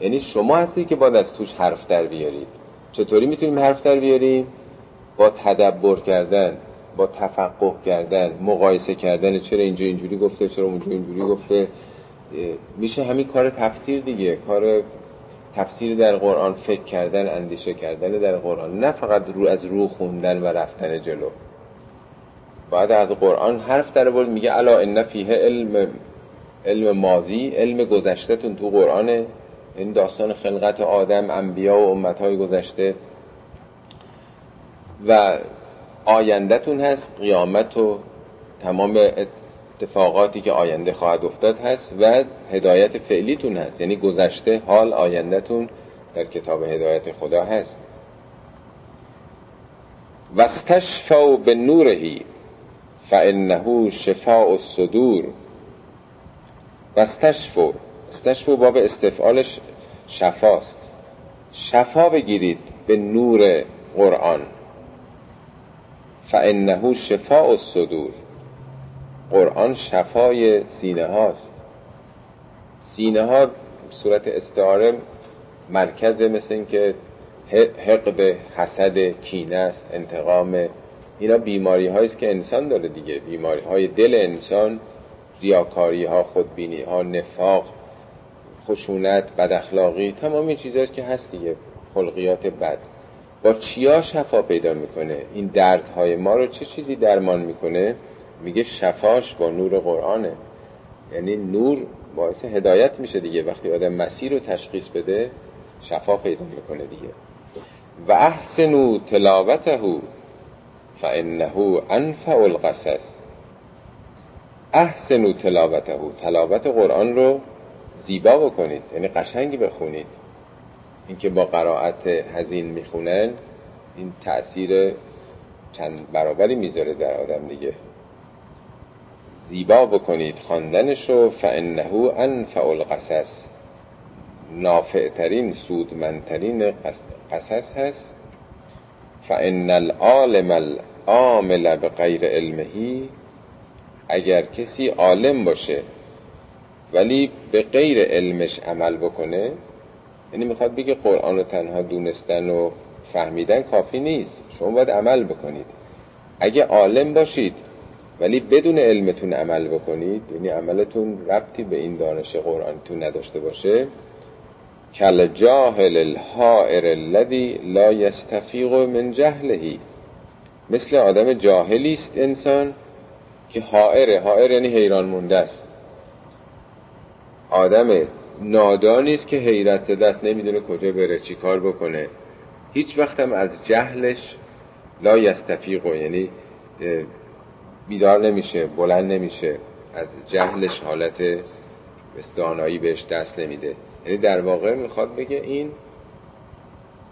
یعنی شما هستی که باید از توش حرف در بیارید. چطوری می‌تونیم حرف در بیاریم؟ با تدبر کردن با تفقه کردن مقایسه کردن چرا اینجا اینجوری گفته چرا اونجا اینجوری گفته. میشه همین کار تفسیر دیگه کار تفسیر در قرآن فکر کردن اندیشه کردن در قرآن. نه فقط رو از رو خوندن و رفتن جلو. بعد از قرآن حرف در بود میگه الا ان فیه علم علم ماضی علم گذشتهتون تو قرآنه این داستان خلقت آدم انبیا و امتهای گذشته و آیندهتون هست قیامت و تمام اتفاقاتی که آینده خواهد افتاد هست و هدایت فعلیتون هست. یعنی گذشته حال آیندهتون در کتاب هدایت خدا هست. واستشفوا به نورهی فانه شفاء الصدور. واستشفوا استشفوا باب استفعالش شفاست. شفا بگیرید به نور قرآن. فانه شفاء الصدور. قرآن شفای سینه هاست. سینه ها صورت استعاره مرکز مثل اینکه حقد حسد کینه است انتقام اینا بیماری هاییست که انسان داره دیگه. بیماری های دل انسان ریاکاری ها خودبینی ها نفاق خشونت بد اخلاقی تمام این که هست دیگه. خلقیات بد. با چیا شفا پیدا می‌کنه؟ این دردهای ما رو چه چیزی درمان می‌کنه؟ میگه شفاش با نور قرآنه. یعنی نور باعث هدایت میشه دیگه. وقتی آدم مسیر رو تشخیص بده شفا پیدا می‌کنه دیگه. و احسنو تلاوته. فانه انفع القصص. احسنو تلاوته. تلاوت قرآن رو زیبا بکنید. یعنی قشنگی بخونید. اینکه با قرائت هزین می‌خونن این تأثیر چند برابری می‌ذاره در آدم دیگه. زیبا بکنید خواندنش رو. فانه انفع القصص. نافعترین سودمندترین قصص هست. فان العالم العامل به غیر علمهی اگر کسی عالم باشه ولی به غیر علمش عمل بکنه یعنی می‌خواد بگه قرآن رو تنها دونستن و فهمیدن کافی نیست. شما باید عمل بکنید. اگه عالم باشید ولی بدون علمتون عمل بکنید یعنی عملتون ربطی به این دانش قرآنتون نداشته باشه کل جاهل الحائر الذی لا یستفیق من جهلهی مثل آدم جاهلی است انسان که حائره. حائر یعنی حیران مونده است. آدم نادانی است که حیرت دست نمی‌دونه کجا بره چی کار بکنه. هیچ وقتم از جهلش لا یستفیق یعنی بیدار نمیشه بلند نمیشه. از جهلش حالت دانایی بهش دست نمیده. یعنی در واقع می‌خواد بگه این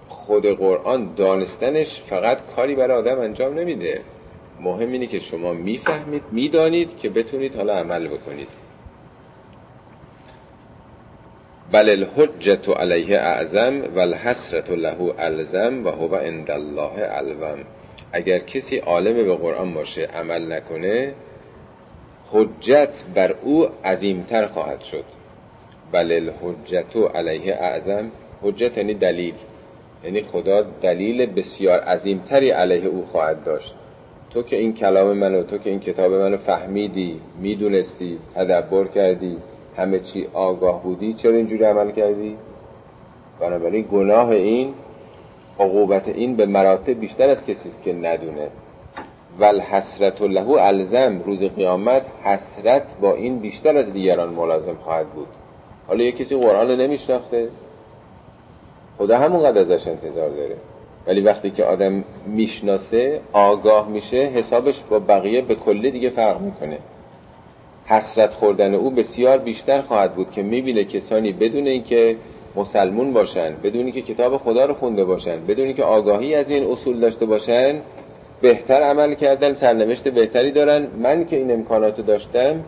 خود قرآن دانستنش فقط کاری برای آدم انجام نمیده. مهم اینه که شما می‌فهمید می‌دانید که بتونید حالا عمل بکنید. بل الحجت علیه اعظم و الحسرت له الزم و هو عند الله الوم اگر کسی عالم به قرآن باشه عمل نکنه حجت بر او عظیمتر خواهد شد. بل الحجت علیه اعظم. حجت یعنی دلیل. یعنی خدا دلیل بسیار عظیمتری علیه او خواهد داشت. تو که این کلام منو تو که این کتاب منو فهمیدی می‌دونستی تدبر کردی همه چی آگاه بودی چرا اینجوری عمل کردی؟ بنابراین گناه این عقوبت این به مراتب بیشتر از کسی است که ندونه. ول حسرت له الزم روز قیامت حسرت با این بیشتر از دیگران ملازم خواهد بود. حالا یه کسی قرآن رو نمیشناخته. خدا همونقدر ازش انتظار داره. ولی وقتی که آدم می‌شناسه آگاه میشه حسابش با بقیه به کلی دیگه فرق می‌کنه. حسرت خوردن او بسیار بیشتر خواهد بود که می‌بینه کسانی بدون اینکه مسلمون باشن بدون که کتاب خدا رو خونده باشن بدون که آگاهی از این اصول داشته باشن بهتر عمل کردن سرنوشت بهتری دارن. من که این امکاناتو داشتم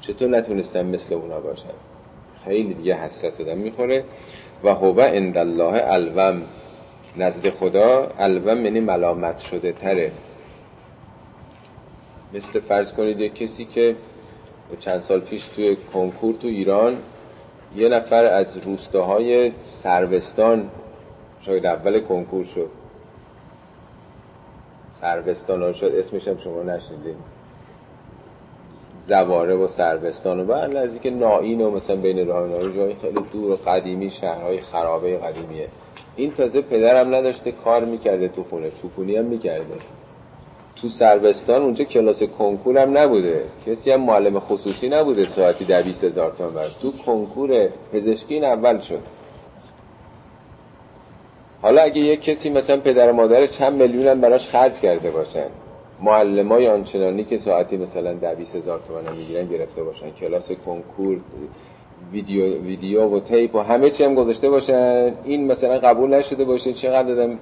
چطور نتونستم مثل اونا باشم؟ خیلی دیگه حسرت دادن می‌خوره. و هو عند الله الوم. نزد خدا الوم یعنی ملامت شده تره. مثل فرض کنید یک کسی که چند سال پیش توی کنکور تو ایران یه نفر از روستاهای سروستان شاید اول کنکور شد. سروستان شد اسمش هم شما نشنیدیم زواره و سروستان و بعد نزدیک نائین و مثلا بین راه جای خیلی دور و قدیمی شهرهای خرابه قدیمیه. این تازه پدرم نداشته کار می‌کرده تو خونه چوپونی هم می‌کرده. تو سربستان اونجا کلاس کنکور هم نبوده. کسی هم معلم خصوصی نبوده ساعتی در 20 هزار تومن تو کنکور پزشکی این اول شد. حالا اگه یک کسی مثلا پدر و مادر چند میلیون هم براش خرج کرده باشن. معلم های آنچنانی که ساعتی مثلا در 20 هزار تومن هم می‌گیرن گرفته باشن. کلاس کنکور ویدیو, ویدیو و تیپ و همه چی هم گذاشته باشن. این مثلا قبول نشده باشه. چقدر دادم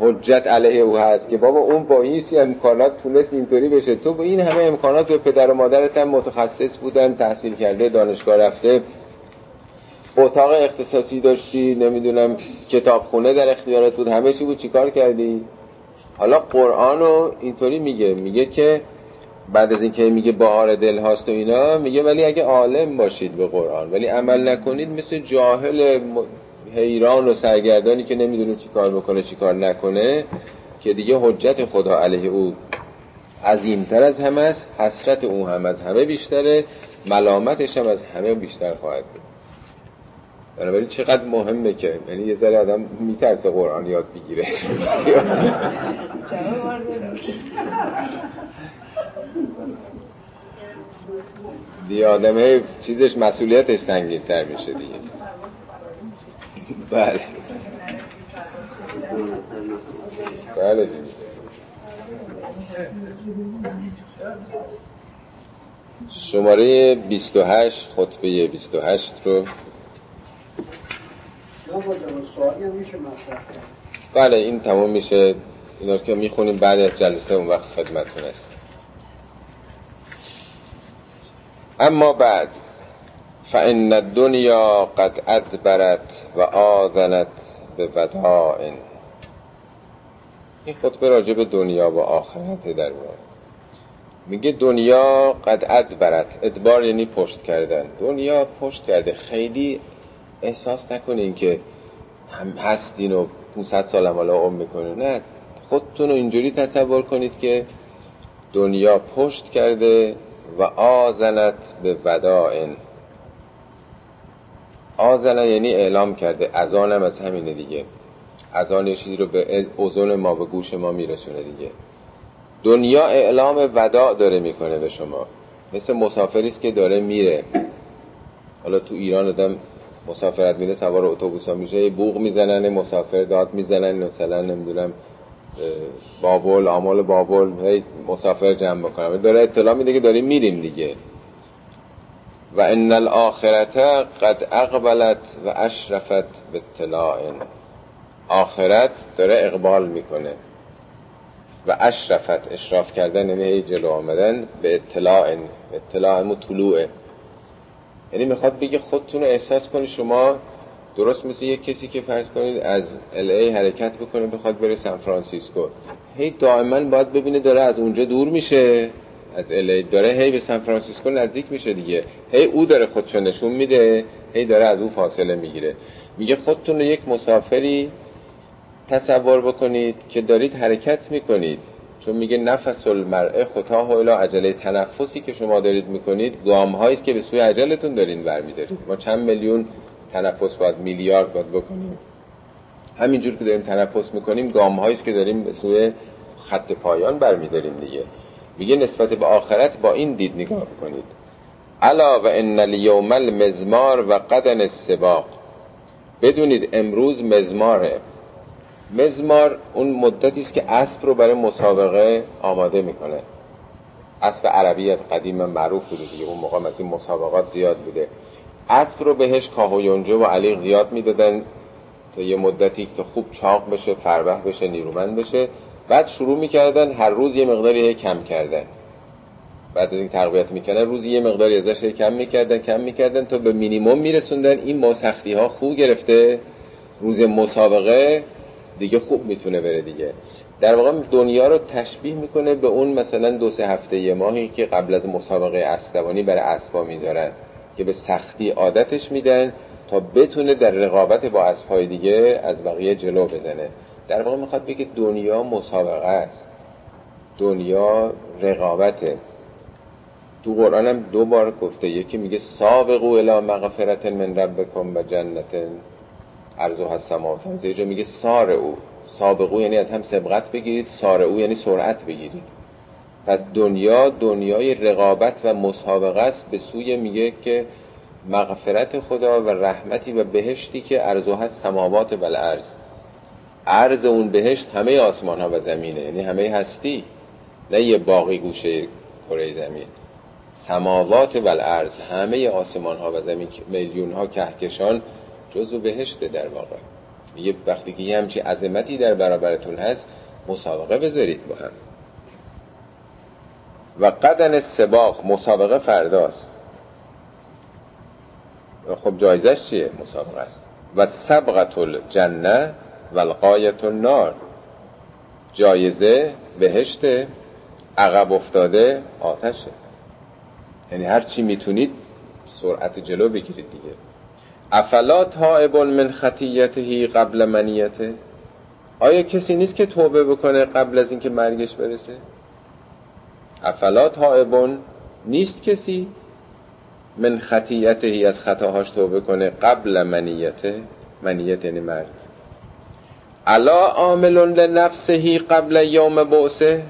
حجت علیه او هست که بابا اون با این امکانات تونست اینطوری بشه. تو با این همه امکانات به پدر و مادرت هم متخصص بودن تحصیل کرده دانشگاه رفته. اتاق اختصاصی داشتی نمی‌دونم کتابخونه در اختیارت بود. همه چی بود. چیکار کردی؟ حالا قرآن رو اینطوری میگه میگه که بعد از اینکه میگه بهار دل هاست و اینا میگه ولی اگه عالم باشید به قرآن ولی عمل نکنید مثل جاهل حیران و سرگردانی که نمی‌دونه چی کار بکنه چی کار نکنه که دیگه حجت خدا علیه او عظیمتر از همه است حسرت او هم از همه بیشتره ملامتش هم از همه بیشتر خواهد بود. بنابراین چقدر مهمه که یعنی یه ذره آدم میترسه قرآن یاد بگیره. دیگه آدم چیزش مسئولیتش تنگین تر میشه دیگه. بله. بله. شماره 28 خطبه 28 رو بله این تمام میشه. اینا که می‌خونیم بعد از جلسه اون وقت خدمتون است اما بعد فان الدنیا قد ادبرت و آذنت به ودائن این خطبه راجع به دنیا و آخرت در میگه دنیا قد ادبرت ادبار یعنی پشت کردن. دنیا پشت کرده. خیلی احساس نکنین که هم هستین و 500 سال هم حالا عمر می‌کنه. نه خودتون رو اینجوری تصور کنید که دنیا پشت کرده و آزنت به ودائن آزنه یعنی اعلام کرده اذانم از همینه دیگه. اذان یه چیزی رو به اوزون ما به گوش ما میرسونه دیگه. دنیا اعلام وداع داره می‌کنه به شما. مثل مسافری است که داره میره. حالا تو ایران آدم مسافر از میره سوار اتوبوس ها میشه بوغ می‌زنن مسافر داد می‌زنن مثلا نمی‌دونم بابل آمال بابل هی مسافر جمع بکنم داره اطلاع میده که داریم میریم دیگه. و ان الاخرت قد اقبلت و اشرفت به اطلاع آخرت داره اقبال می‌کنه. و اشرفت اشراف کردن یعنی جلو آمدن به اطلاع اطلاع مو طلوعه یعنی می‌خواد بگه خودتون رو احساس کنید شما درست مثل یک کسی که فرض کنید از LA حرکت بکنه بخواد بره سان فرانسیسکو. هی دائما باید ببینه داره از اونجا دور میشه. از LA داره هی به سان فرانسیسکو نزدیک میشه دیگه. هی او داره خودشو نشون میده هی داره از او فاصله می‌گیره. میگه خودتون رو یک مسافری تصور بکنید که دارید حرکت می‌کنید. چون میگه نفس المرء خطاه الا عجله تنفسی که شما دارید می‌کنید گام هایی که به سوی عجلتون دارین برمیدارید. ما چند میلیون تنفس باید میلیارد باید بکنیم. همینجور که داریم تنفس می‌کنیم گام هایی که داریم به سوی خط پایان برمیداریم دیگه. میگه نسبت به آخرت با این دید نگاه کنید الا و ان الیوم المزمار و قدن السباق. بدونید امروز مزماره. مزمار اون مدتی است که اسب رو برای مسابقه آماده می‌کنه. اسب عربی از قدیم معروف بوده دیگه. اون موقع از این مسابقات زیاد بوده. اسب رو بهش کاه و یونجه و علیق زیاد می‌دادن تا یه مدتی که خوب چاق بشه فربه بشه نیرومند بشه. بعد شروع می‌کردن هر روز یه مقداری کم کردن. بعد از این تقویت می‌کنن روزی یه مقداری ازش کم می‌کردن کم می‌کردن تا به مینیموم میرسوندن. این ما سختی ها خوب گرفته. روز مسابقه دیگه خوب می‌تونه بره دیگه. در واقع دنیا رو تشبیه می‌کنه به اون مثلا دو سه هفته یه ماهی که قبل از مسابقه اسبدوانی برای اسبا می‌ذارن که به سختی عادتش میدن تا بتونه در رقابت با اسبهای دیگه از بقیه جلو بزنه. در واقع می‌خواد بگه دنیا مسابقه است. دنیا رقابته. تو قرآن هم دو بار گفته. یکی میگه سابقو الى مغفرت من ربکم و جنت ارزو هستم جا میگه سار او. سابقو یعنی از هم سبقت بگیرید سار او یعنی سرعت بگیرید. پس دنیا دنیای رقابت و مسابقه است. به سوی میگه که مغفرت خدا و رحمتی و بهشتی که ارزو هست سماوات و الارض. عرض اون بهشت همه آسمان ها و زمینه. یعنی همه هستی. نه یه باقی گوشه کره زمین. سماوات و الارض همه آسمان ها و زمین میلیون ها کهکشان جزو بهشته در واقع. یه وقتی که یه همچی عظمتی در برابرتون هست مسابقه بذارید با هم. و قدن سباق مسابقه فرداست. خب جایزش چیه؟ مسابقه است. و سبقت الجنه و القایت النار. جایزه بهشت عقب افتاده آتشه. یعنی هر چی می‌تونید سرعت جلو بگیرید دیگه. افلا تائب من خطیته قبل منیته؟ آیا کسی نیست که توبه بکنه قبل از اینکه مرگش برسه؟ افلا تائب نیست کسی من خطیته از خطاهاش توبه کنه قبل منیته؟ منیت یعنی مرگ. الا عامل لنفسه قبل یوم بعثه؟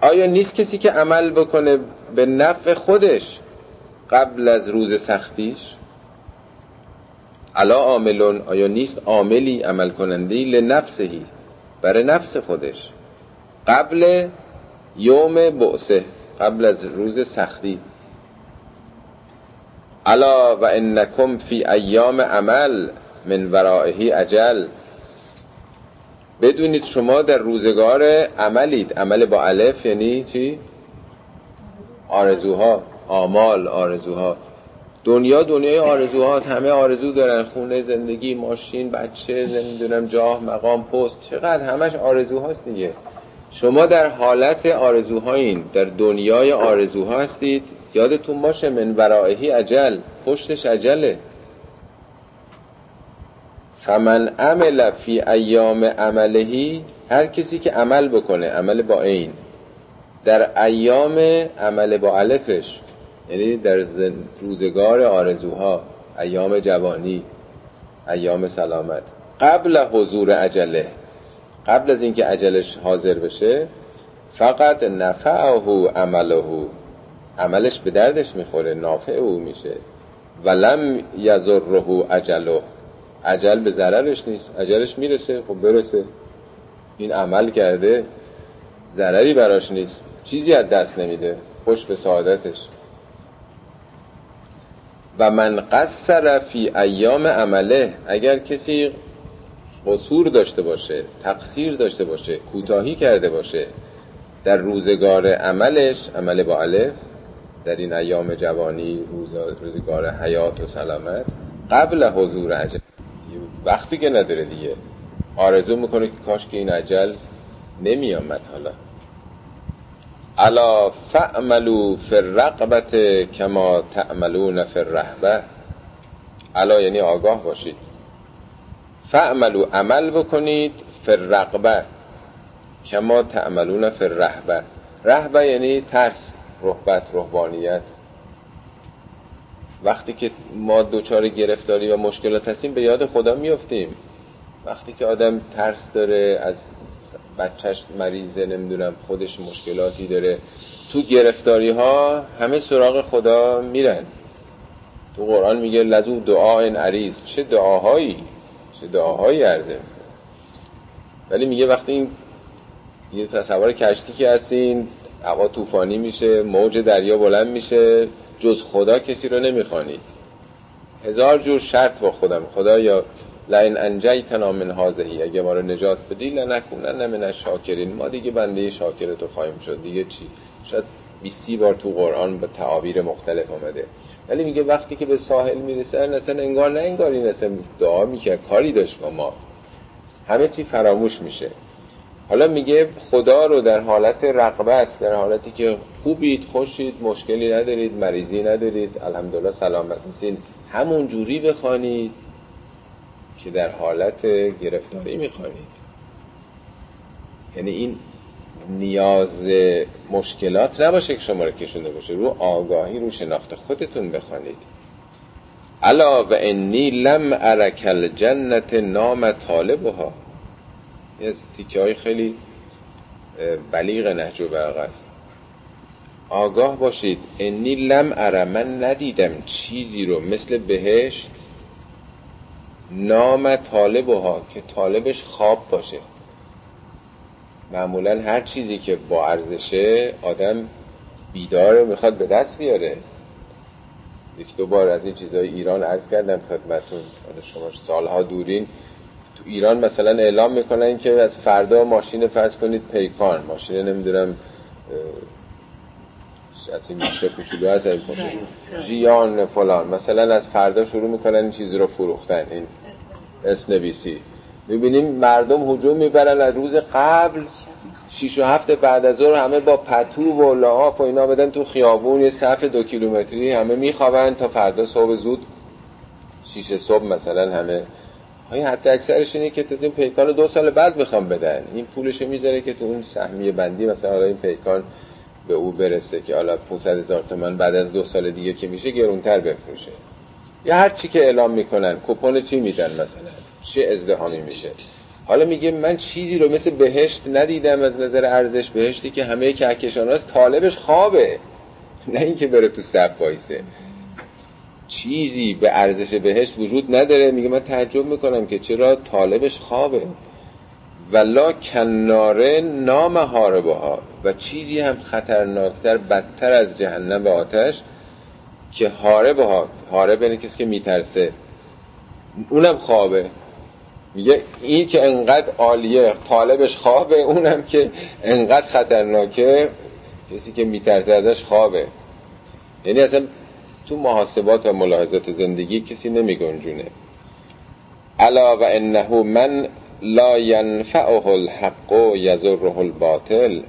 آیا نیست کسی که عمل بکنه به نفع خودش قبل از روز سختیش؟ الا عاملون آیا نیست عاملی عمل کنندی لنفسهی؟ برای نفس خودش. قبل یوم بعثه قبل از روز سختی. الا و انکم فی ایام عمل من ورائهی عجل بدونید شما در روزگار عملید. عمل با الف یعنی چی؟ آرزوها آمال آرزوها. دنیا دنیای آرزوهاست. همه آرزو دارن. خونه زندگی ماشین بچه نمی‌دونم جاه مقام پست. چقدر همش آرزوهاست دیگه. شما در حالت آرزوهایین در دنیای آرزوها هستید. یادتون باشه من ورائهی عجل پشتش عجله فمن عمل فی ایام عملهی هر کسی که عمل بکنه عمل با این در ایام عمل با الفش. یعنی در روزگار آرزوها ایام جوانی ایام سلامت. قبل حضور عجله قبل از اینکه عجلش حاضر بشه فقط نفعه عمله. عملش به دردش می‌خوره نافع او میشه. ولم یزره عجله عجل به ضررش نیست. عجلش می‌رسه خب برسه. این عمل کرده ضرری براش نیست. چیزی از دست نمیده. خوش به سعادتش. و من قصر فی ایام عمله اگر کسی قصور داشته باشه تقصیر داشته باشه کوتاهی کرده باشه در روزگار عملش عمل با الف در این ایام جوانی روزگار حیات و سلامت قبل حضور عجل وقتی که نداره دیگه. آرزو می‌کنه که کاش که این عجل نمی آمد حالا. الا فعملو فی الرقبت کما تعملون فی الرهبه الا یعنی آگاه باشید. فعملو عمل بکنید فی الرقبه کما تعملون فی الرهبه رهبه یعنی ترس رهبت رهبانیت. وقتی که ما دوچار گرفتاری و مشکلات هستیم به یاد خدا میفتیم وقتی که آدم ترس داره از بچهش مریضه نمی‌دونم خودش مشکلاتی داره. تو گرفتاری ها همه سراغ خدا میرن. تو قرآن میگه لزو دعا این عریض. چه دعاهایی؟ چه دعاهایی عرضه ولی میگه وقتی این یه تصور کشتی که هستین هوا طوفانی میشه موج دریا بلند میشه جز خدا کسی رو نمی‌خوانید. هزار جور شرط با خودم. خدا یا لین انجیتنا من هازهی اگه ما رو نجات بدی لنکنن من شاکرین ما دیگه بنده شاکر تو خواهیم شد. دیگه چی؟ شاید بیستی بار تو قرآن به تعابیر مختلف آمده. ولی میگه وقتی که به ساحل می‌رسن اصلا انگار نه انگار این اصلا دعا می‌کرد. کاری داشت با ما. همه چی فراموش میشه. حالا میگه خدا رو در حالت رقبت در حالتی که خوبید خوشید مشکلی ندارید مریضی ندارید الحمدلله سلامت هستید همون جوری بخوانید. که در حالت گرفتاری می‌خوانید یعنی این نیاز مشکلات نباشه که شما رو کشونده باشه. رو آگاهی رو شناخت خودتون بخوانید. الا و انی لم ارکل جنت نام طالبها. این از تیکه های خیلی بلیغ نهج و است. آگاه باشید. انی لم اره من ندیدم چیزی رو مثل بهشت نام طالبها که طالبش خواب باشه. معمولا هر چیزی که با ارزشه آدم بیداره می‌خواد به دست بیاره. یک دو بار از این چیزهای ایران عرض کردم خدمتون شما سالها دورین تو ایران مثلا اعلام می‌کنن که از فردا ماشین فرض کنید پیکان. ماشین نمی‌دونم از این میشه کوچولو هست جیان فلان. مثلا از فردا شروع می‌کنن این چیزی رو فروختن این اسم نویسی می‌بینیم مردم حجوم می‌برن از روز قبل شیش و هفت بعد از ظهر همه با پتو و لحاف و اینا بدن تو خیابون یه صف دو کیلومتری همه میخوابن تا فردا صبح زود. شیش صبح مثلا همه. های حتی اکثرش اینه که این پیکان دو سال بعد می‌خوام بدن. این پولش می‌ذاره که تو اون سهمیه بندی مثلا حالا این پیکان به او برسه که حالا 500 هزار تومن بعد از دو سال دیگه که میشه گرونتر بفروشه. یا هر چی که اعلام می‌کنن کپون چی میدن مثلا؟ چه ازدهامی میشه؟ حالا میگه من چیزی رو مثل بهشت ندیدم از نظر ارزش بهشتی که همه کهکشان هست طالبش خوابه. نه اینکه بره تو صف وایسه. چیزی به ارزش بهشت وجود نداره. میگه من تعجب می‌کنم که چرا طالبش خوابه. ولا کناره نام ها و چیزی هم خطرناکتر بدتر از جهنم و آتش که هارب ها هارب یعنی کسی که میترسه. اونم خوابه. میگه این که انقدر عالیه طالبش خوابه. اونم که انقدر خطرناکه کسی که میترسه ازش خوابه. یعنی اصلا تو محاسبات و ملاحظات زندگی کسی نمی گنجونه الا و انه من لا ینفعه الحق و یزره الباطل.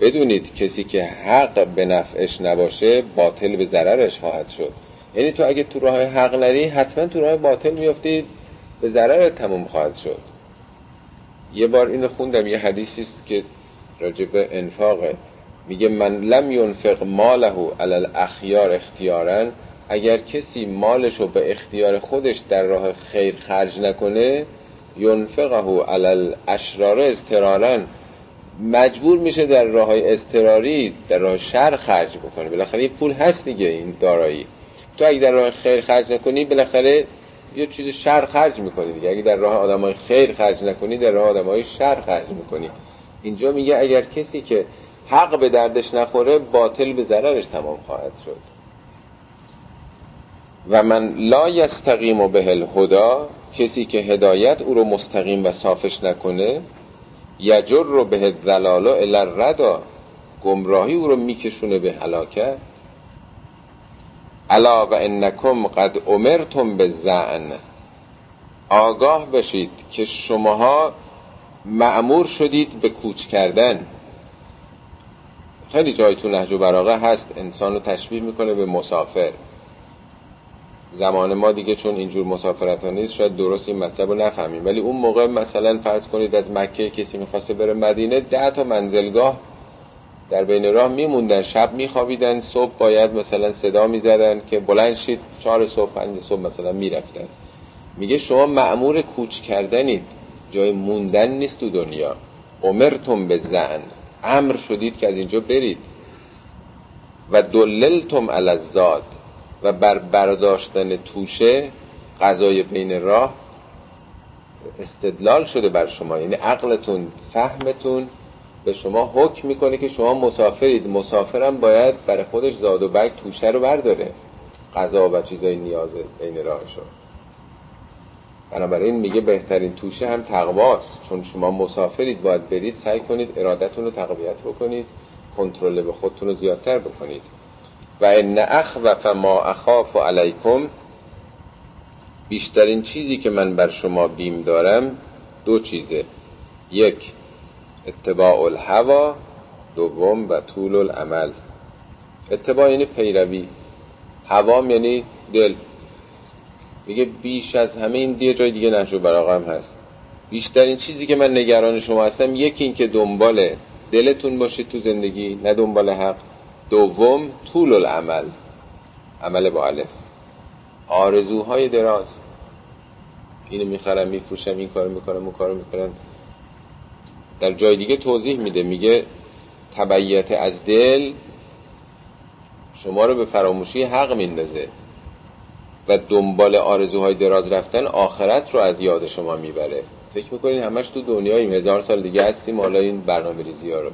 بدونید کسی که حق به نفعش نباشه باطل به ضررش خواهد شد. یعنی تو اگه تو راه حق نری حتما تو راه باطل میافتی به ضرر تموم خواهد شد. یه بار اینو خوندم یه حدیثی است که راجب انفاقه. میگه من لم ینفق ماله علی الاخیار اختیارا اگر کسی مالش رو به اختیار خودش در راه خیر خرج نکنه ینفقه علی الاشرار استرارا مجبور میشه در راه های استراری در راه شر خرج بکنه. بالاخره این پول هست دیگه این دارایی. تو اگه در راه خیر خرج نکنی بالاخره یه چیز شر خرج می‌کنی دیگه. اگه در راه آدمای خیر خرج نکنی در راه آدمای شر خرج می‌کنی. اینجا میگه اگر کسی که حق به دردش نخوره باطل به ضررش تمام خواهد شد. و من لا یستقیم به الهدا کسی که هدایت او رو مستقیم و صافش نکنه یجر رو به دلالا الردا گمراهی او رو میکشونه به هلاکت. الا و انکم قد امرتم به زعن آگاه بشید که شماها معمور شدید به کوچ کردن. خیلی جای تو نهج و براغه هست انسان رو تشبیه می‌کنه به مسافر. زمان ما دیگه چون اینجور مسافرت ها نیست شاید درست این مطلب رو نفهمیم. ولی اون موقع مثلا فرض کنید از مکه کسی می‌خواسته بره مدینه ده تا منزلگاه در بین راه میموندن شب میخوابیدن صبح باید مثلا صدا می‌زدن که بلند شید چهار صبح پنج صبح مثلا می‌رفتن. میگه شما معمور کوچ کردنید جای موندن نیست تو دنیا. عمرتم به زن امر شدید که از اینجا برید. و دللتم الزاد. و بر برداشتن توشه غذای بین راه استدلال شده بر شما. یعنی عقلتون فهمتون به شما حکم می‌کنه که شما مسافرید. مسافرم باید برای خودش زاد و برگ توشه رو برداره. غذا و چیزای نیاز بین راهشو. بنابراین میگه بهترین توشه هم تقواست. چون شما مسافرید باید برید سعی کنید ارادتون رو تقویت بکنید کنترل به خودتون رو زیادتر بکنید. و ان اخوف ما اخاف علیکم بیشترین چیزی که من بر شما بیم دارم دو چیزه. یک اتباع الهوا دوم و طول العمل. اتباع یعنی پیروی. هوام یعنی دل. میگه بیش از همه این دیگه جای دیگه نشو براغم هست. بیشترین چیزی که من نگران شما هستم یکی این که دنبال دلتون باشید تو زندگی نه دنبال حق. دوم طول العمل. عمل با علف آرزوهای دراز. اینو می‌خرم میفروشم این کارو می‌کنم اون کارو می‌کنم. در جای دیگه توضیح میده میگه تبعیت از دل شما رو به فراموشی حق میندازه و دنبال آرزوهای دراز رفتن آخرت رو از یاد شما می‌بره. فکر می‌کنین همش تو دنیاییم هزار سال دیگه هستیم حالا این برنامه ریزی ها رو.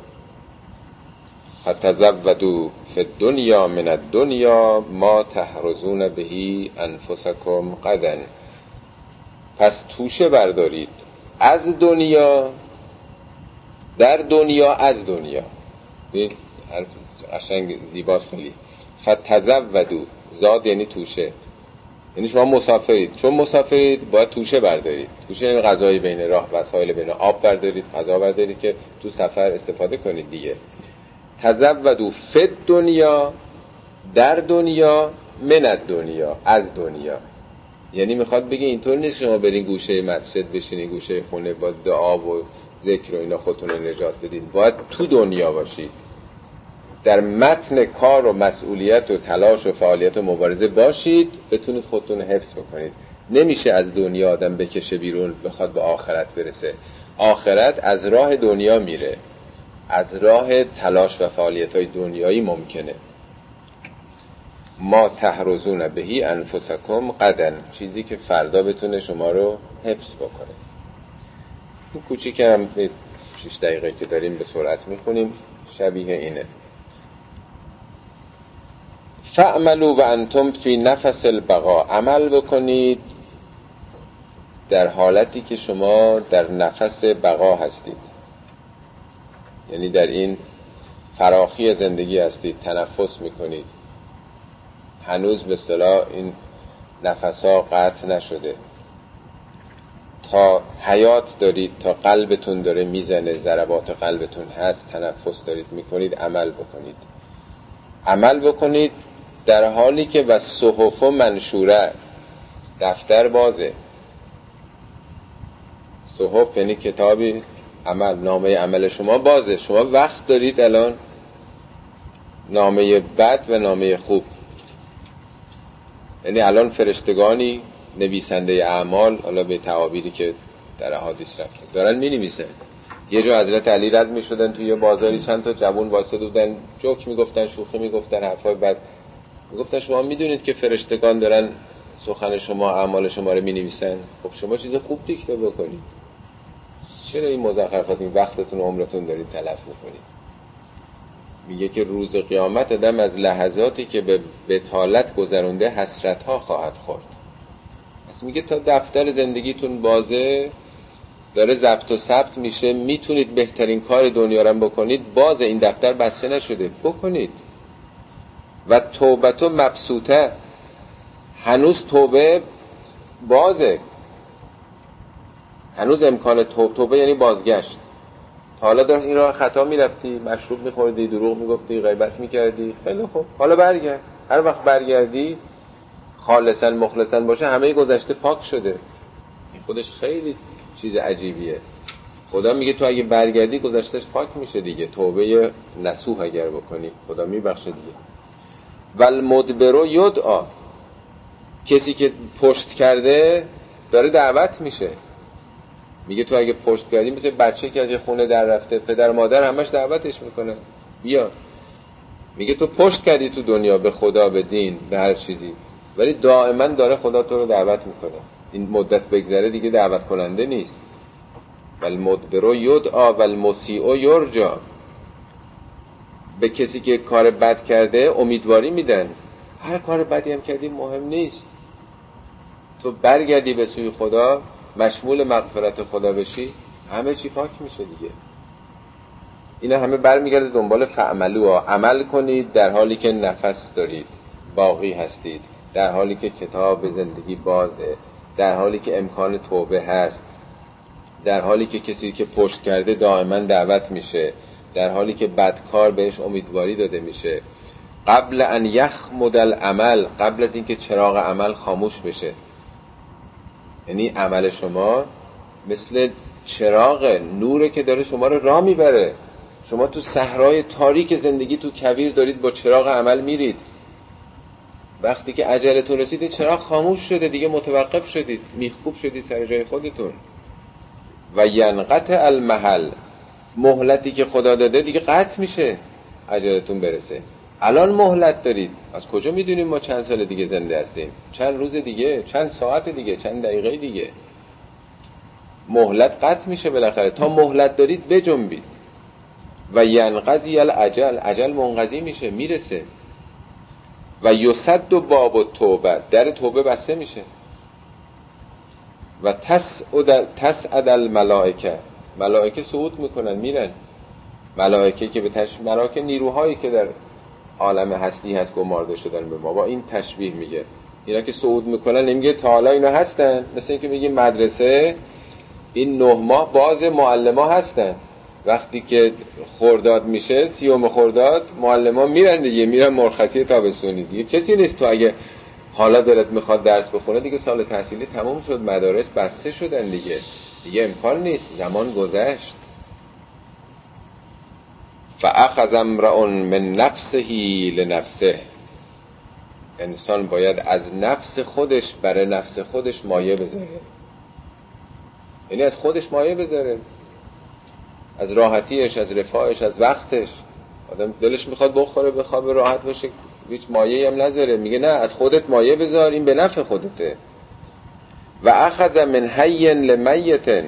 فتزودو فی دنیا من الدنیا ما تحرزون بهی انفسکم قدن. پس توشه بردارید. از دنیا در دنیا از دنیا. حرف قشنگ زیباست خیلی. فتزودو زاد یعنی توشه. یعنی شما مسافرید. چون مسافرید باید توشه بردارید. توشه یعنی غذای بین راه وسایل بین آب بردارید غذا بردارید که تو سفر استفاده کنید دیگه. تزودو فد دنیا در دنیا من دنیا از دنیا. یعنی می‌خواد بگه اینطور نیست شما برین گوشه مسجد بشینید گوشه خونه با دعا و ذکر و اینا خودتون رو نجات بدین. باید تو دنیا باشید در متن کار و مسئولیت و تلاش و فعالیت و مبارزه باشید بتونید خودتون حفظ بکنید. نمیشه از دنیا آدم بکشه بیرون بخواد به آخرت برسه. آخرت از راه دنیا میره. از راه تلاش و فعالیت های دنیایی ممکنه. ما تحرزون بهی انفسکم قدن چیزی که فردا بتونه شما رو حفظ بکنه. این کوچیک هم 6 دقیقه که داریم به سرعت می‌خونیم شبیه اینه. فعملو و انتم فی نفس البقا عمل بکنید در حالتی که شما در نفس بقا هستید. یعنی در این فراخی زندگی هستید تنفس می‌کنید. هنوز به صلاح این نفسا قطع نشده. تا حیات دارید تا قلبتون داره می‌زنه ضربات قلبتون هست تنفس دارید می‌کنید عمل بکنید. عمل بکنید در حالی که و صحف و منشوره دفتر بازه. صحف یعنی کتابی عمل نامه عمل شما بازه. شما وقت دارید الان نامه بد و نامه خوب. یعنی الان فرشتگانی نویسنده اعمال حالا به تعابیری که در حادیث رفته. دارن می نویسن یه جا حضرت علی رد می شدن توی یه بازاری چند تا جوون واسه بودن جوک می گفتن شوخی می گفتن حرفای بعد می گفتن شما می‌دونید که فرشتگان دارن سخن شما اعمال شما رو می نویسن خب شما چیز خوب دیکته بکنید. چرا این مزخرفات این وقتتون و عمرتون دارید تلف می‌کنید میگه که روز قیامت ادم از لحظاتی که به بتالت گذرونده حسرت ها خواهد خورد. پس میگه تا دفتر زندگیتون بازه داره ضبط و ثبت میشه می‌تونید بهترین کار دنیا رو بکنید. باز این دفتر بسته نشده. بکنید. و توبتو مبسوطه. هنوز توبه بازه. هنوز امکان توب توبه یعنی بازگشت. تا حالا داشت این راه خطا می‌رفتی مشروب میخوردی دروغ می‌گفتی غیبت می‌کردی. خیلی خوب. حالا برگرد. هر وقت برگردی خالصا مخلصا باشه همه گذشته پاک شده. خودش خیلی چیز عجیبیه. خدا میگه تو اگه برگردی گذشتش پاک میشه دیگه. توبه نسوح اگر بکنی خدا میبخشه دیگه. ول مدبرو یدعا. کسی که پشت کرده داره دعوت میشه. میگه تو اگه پشت کردی مثل بچه که از یه خونه در رفته پدر مادر همش دعوتش می‌کنه. بیا. میگه تو پشت کردی تو دنیا به خدا به دین به هر چیزی. ولی دائما داره خدا تو رو دعوت می‌کنه. این مدت بگذره دیگه دعوت کننده نیست. ول مدبرو یدعا ول مسیعو یرجا. به کسی که کار بد کرده امیدواری میدن. هر کار بدی هم کردی مهم نیست. تو برگردی به سوی خدا مشمول مغفرت خدا بشی همه چی پاک میشه دیگه. اینا همه برمیگرده دنبال فعملو ها. عمل کنید در حالی که نفس دارید باقی هستید. در حالی که کتاب زندگی بازه. در حالی که امکان توبه هست. در حالی که کسی که پشت کرده دائما دعوت میشه. در حالی که بدکار بهش امیدواری داده میشه. قبل ان یخ مدل عمل قبل از اینکه چراغ عمل خاموش بشه. یعنی عمل شما مثل چراغ نوره که داره شما رو راه می‌بره. شما تو صحرای تاریک زندگی تو کویر دارید با چراغ عمل میرید. وقتی که عجلتون رسید چراغ خاموش شده دیگه متوقف شدید میخکوب شدید سر جای خودتون. و ینقطع المحل مهلتی که خدا داده دیگه قطع میشه عجلتون برسه. الان مهلت دارید. از کجا می‌دونیم ما چند سال دیگه زنده هستیم؟ چند روز دیگه چند ساعت دیگه چند دقیقه دیگه. مهلت قطع میشه بالاخره. تا مهلت دارید بجنبید. و ینقضی العجل عجل منقضی میشه می‌رسه. و یصد و باب و توبه در توبه بسته میشه. و تسعد الملائکه. ملائکه صعود می‌کنن میرن. ملائکه که به تشبیه ملائکه نیروهایی که در عالم هستی هست گمارده شدن به ما. با این تشبیه میگه. اینا که صعود می‌کنن نمیگه تا حالا اینا هستن. مثل اینکه میگه مدرسه این نه ماه باز معلما هستن. وقتی که خورداد میشه سیوم خورداد معلما میرن دیگه میرن مرخصی تابستونی دیگه. کسی نیست تو اگه حالا دلت می‌خواد درس بخونه دیگه سال تحصیلی تموم شد مدارس بسته شدن دیگه. دیگه امکان نیست. زمان گذشت. فاخذ امرؤ من نفسه لنفسه. انسان باید از نفس خودش برای نفس خودش مایه بذاره. یعنی از خودش مایه بذاره. از راحتیش از رفاهش از وقتش. آدم دلش می‌خواد بخوره بخواب راحت باشه. هیچ مایه هم نذاره. میگه نه از خودت مایه بذار. این به نفع خودته. و اخذ من حی لمیتن.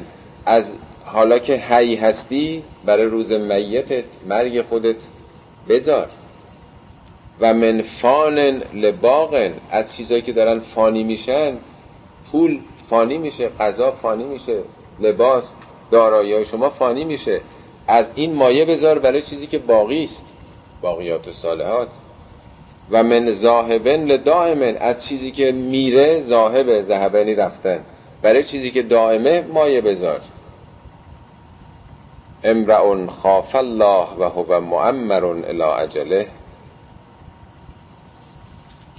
از حالا که حی هستی برای روز میتت مرگ خودت بذار. و من فان لباغن از چیزایی که دارن فانی میشن پول فانی میشه غذا فانی میشه لباس دارایی شما فانی میشه. از این مایه بذار برای چیزی که باقی است. باقیات صالحات. و من زاهبن لدائمن از چیزی که میره زاهب ذهبنی رفتن. برای چیزی که دائمه مایه بذار. امرئ خاف الله و هو معمر الى اجله.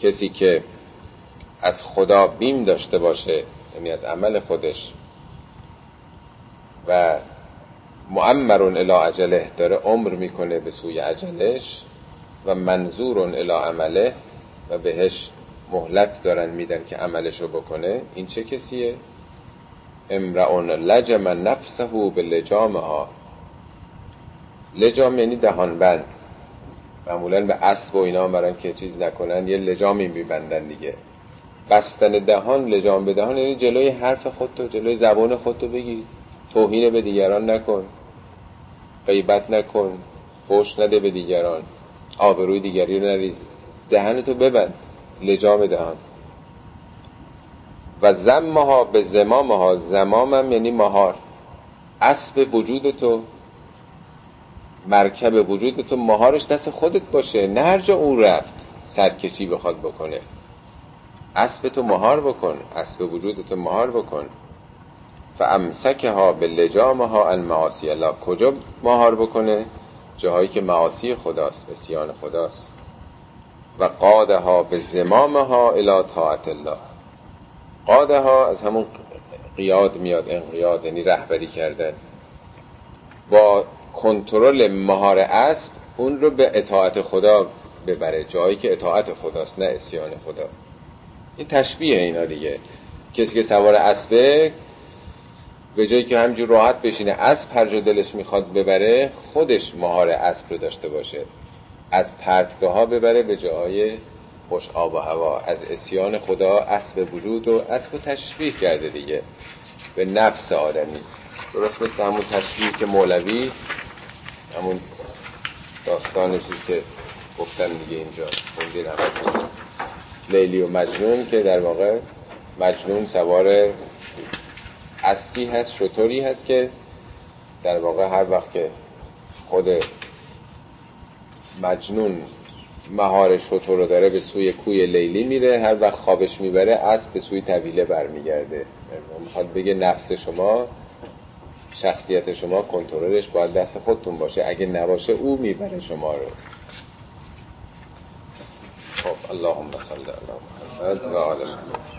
کسی که از خدا بیم داشته باشه یعنی از عمل خودش و معمر الى اجله داره عمر می‌کنه به سوی اجلش و منظور الى عمله و بهش مهلت دارن میدن که عملش رو بکنه. این چه کسیه؟ امرعون لجم نفسه به لجامها لجام یعنی دهان بند. معمولا به اسب و اینا برن که چیز نکنن یه لجامی میبندن دیگه. بستن دهان لجام به دهان یعنی جلوی حرف خودتو جلوی زبان خودتو بگی. توهین به دیگران نکن. غیبت نکن. فوش نده به دیگران. آبروی دیگری رو نریز. دهنتو ببند. لجام دهان. و زمها به زمامها زمامم یعنی مهار. اسب وجود تو. مرکب وجود تو مهارش دست خودت باشه. نه هر جا اون رفت سرکشی بخواد بکنه. اسب تو مهار بکن اسب وجود تو مهار بکن. فامسکه ها به لجامه ها المعاصی. الله کجا مهار بکنه؟ جاهایی که معاصی خداست اسیان خداست. و قاده ها به زمامه ها طاعت الله. قاده از همون قیاد میاد انقیاد یعنی رهبری کردن. با کنترل مهار اسب اون رو به اطاعت خدا ببره. جایی که اطاعت خداست نه اسیان خدا. این تشبیه اینا دیگه. کسی که سوار اسبه به جایی که همجور راحت بشینه اسب هر دلش می‌خواد ببره خودش مهار اسب رو داشته باشه. از پرتگاه ها ببره به جاهای خوش آب و هوا. از اسیان خدا اسب وجود و اسب رو تشبیه کرده دیگه. به نفس آدمی. درست مثل همون تشبیه که مولوی همون داستانش که گفتن دیگه اینجا. خوندین لیلی و مجنون که در واقع مجنون سوار اسبی هست شطوری هست که در واقع هر وقت که خود مجنون مهار شطور رو داره به سوی کوی لیلی میره هر وقت خوابش می‌بره اسب به سوی طویله برمیگرده. می‌خواد بگه نفس شما شخصیت شما کنترلش باید دست خودتون باشه. اگه نباشه او می‌بره شما رو. خب اللهم صل علی محمد و آل محمد.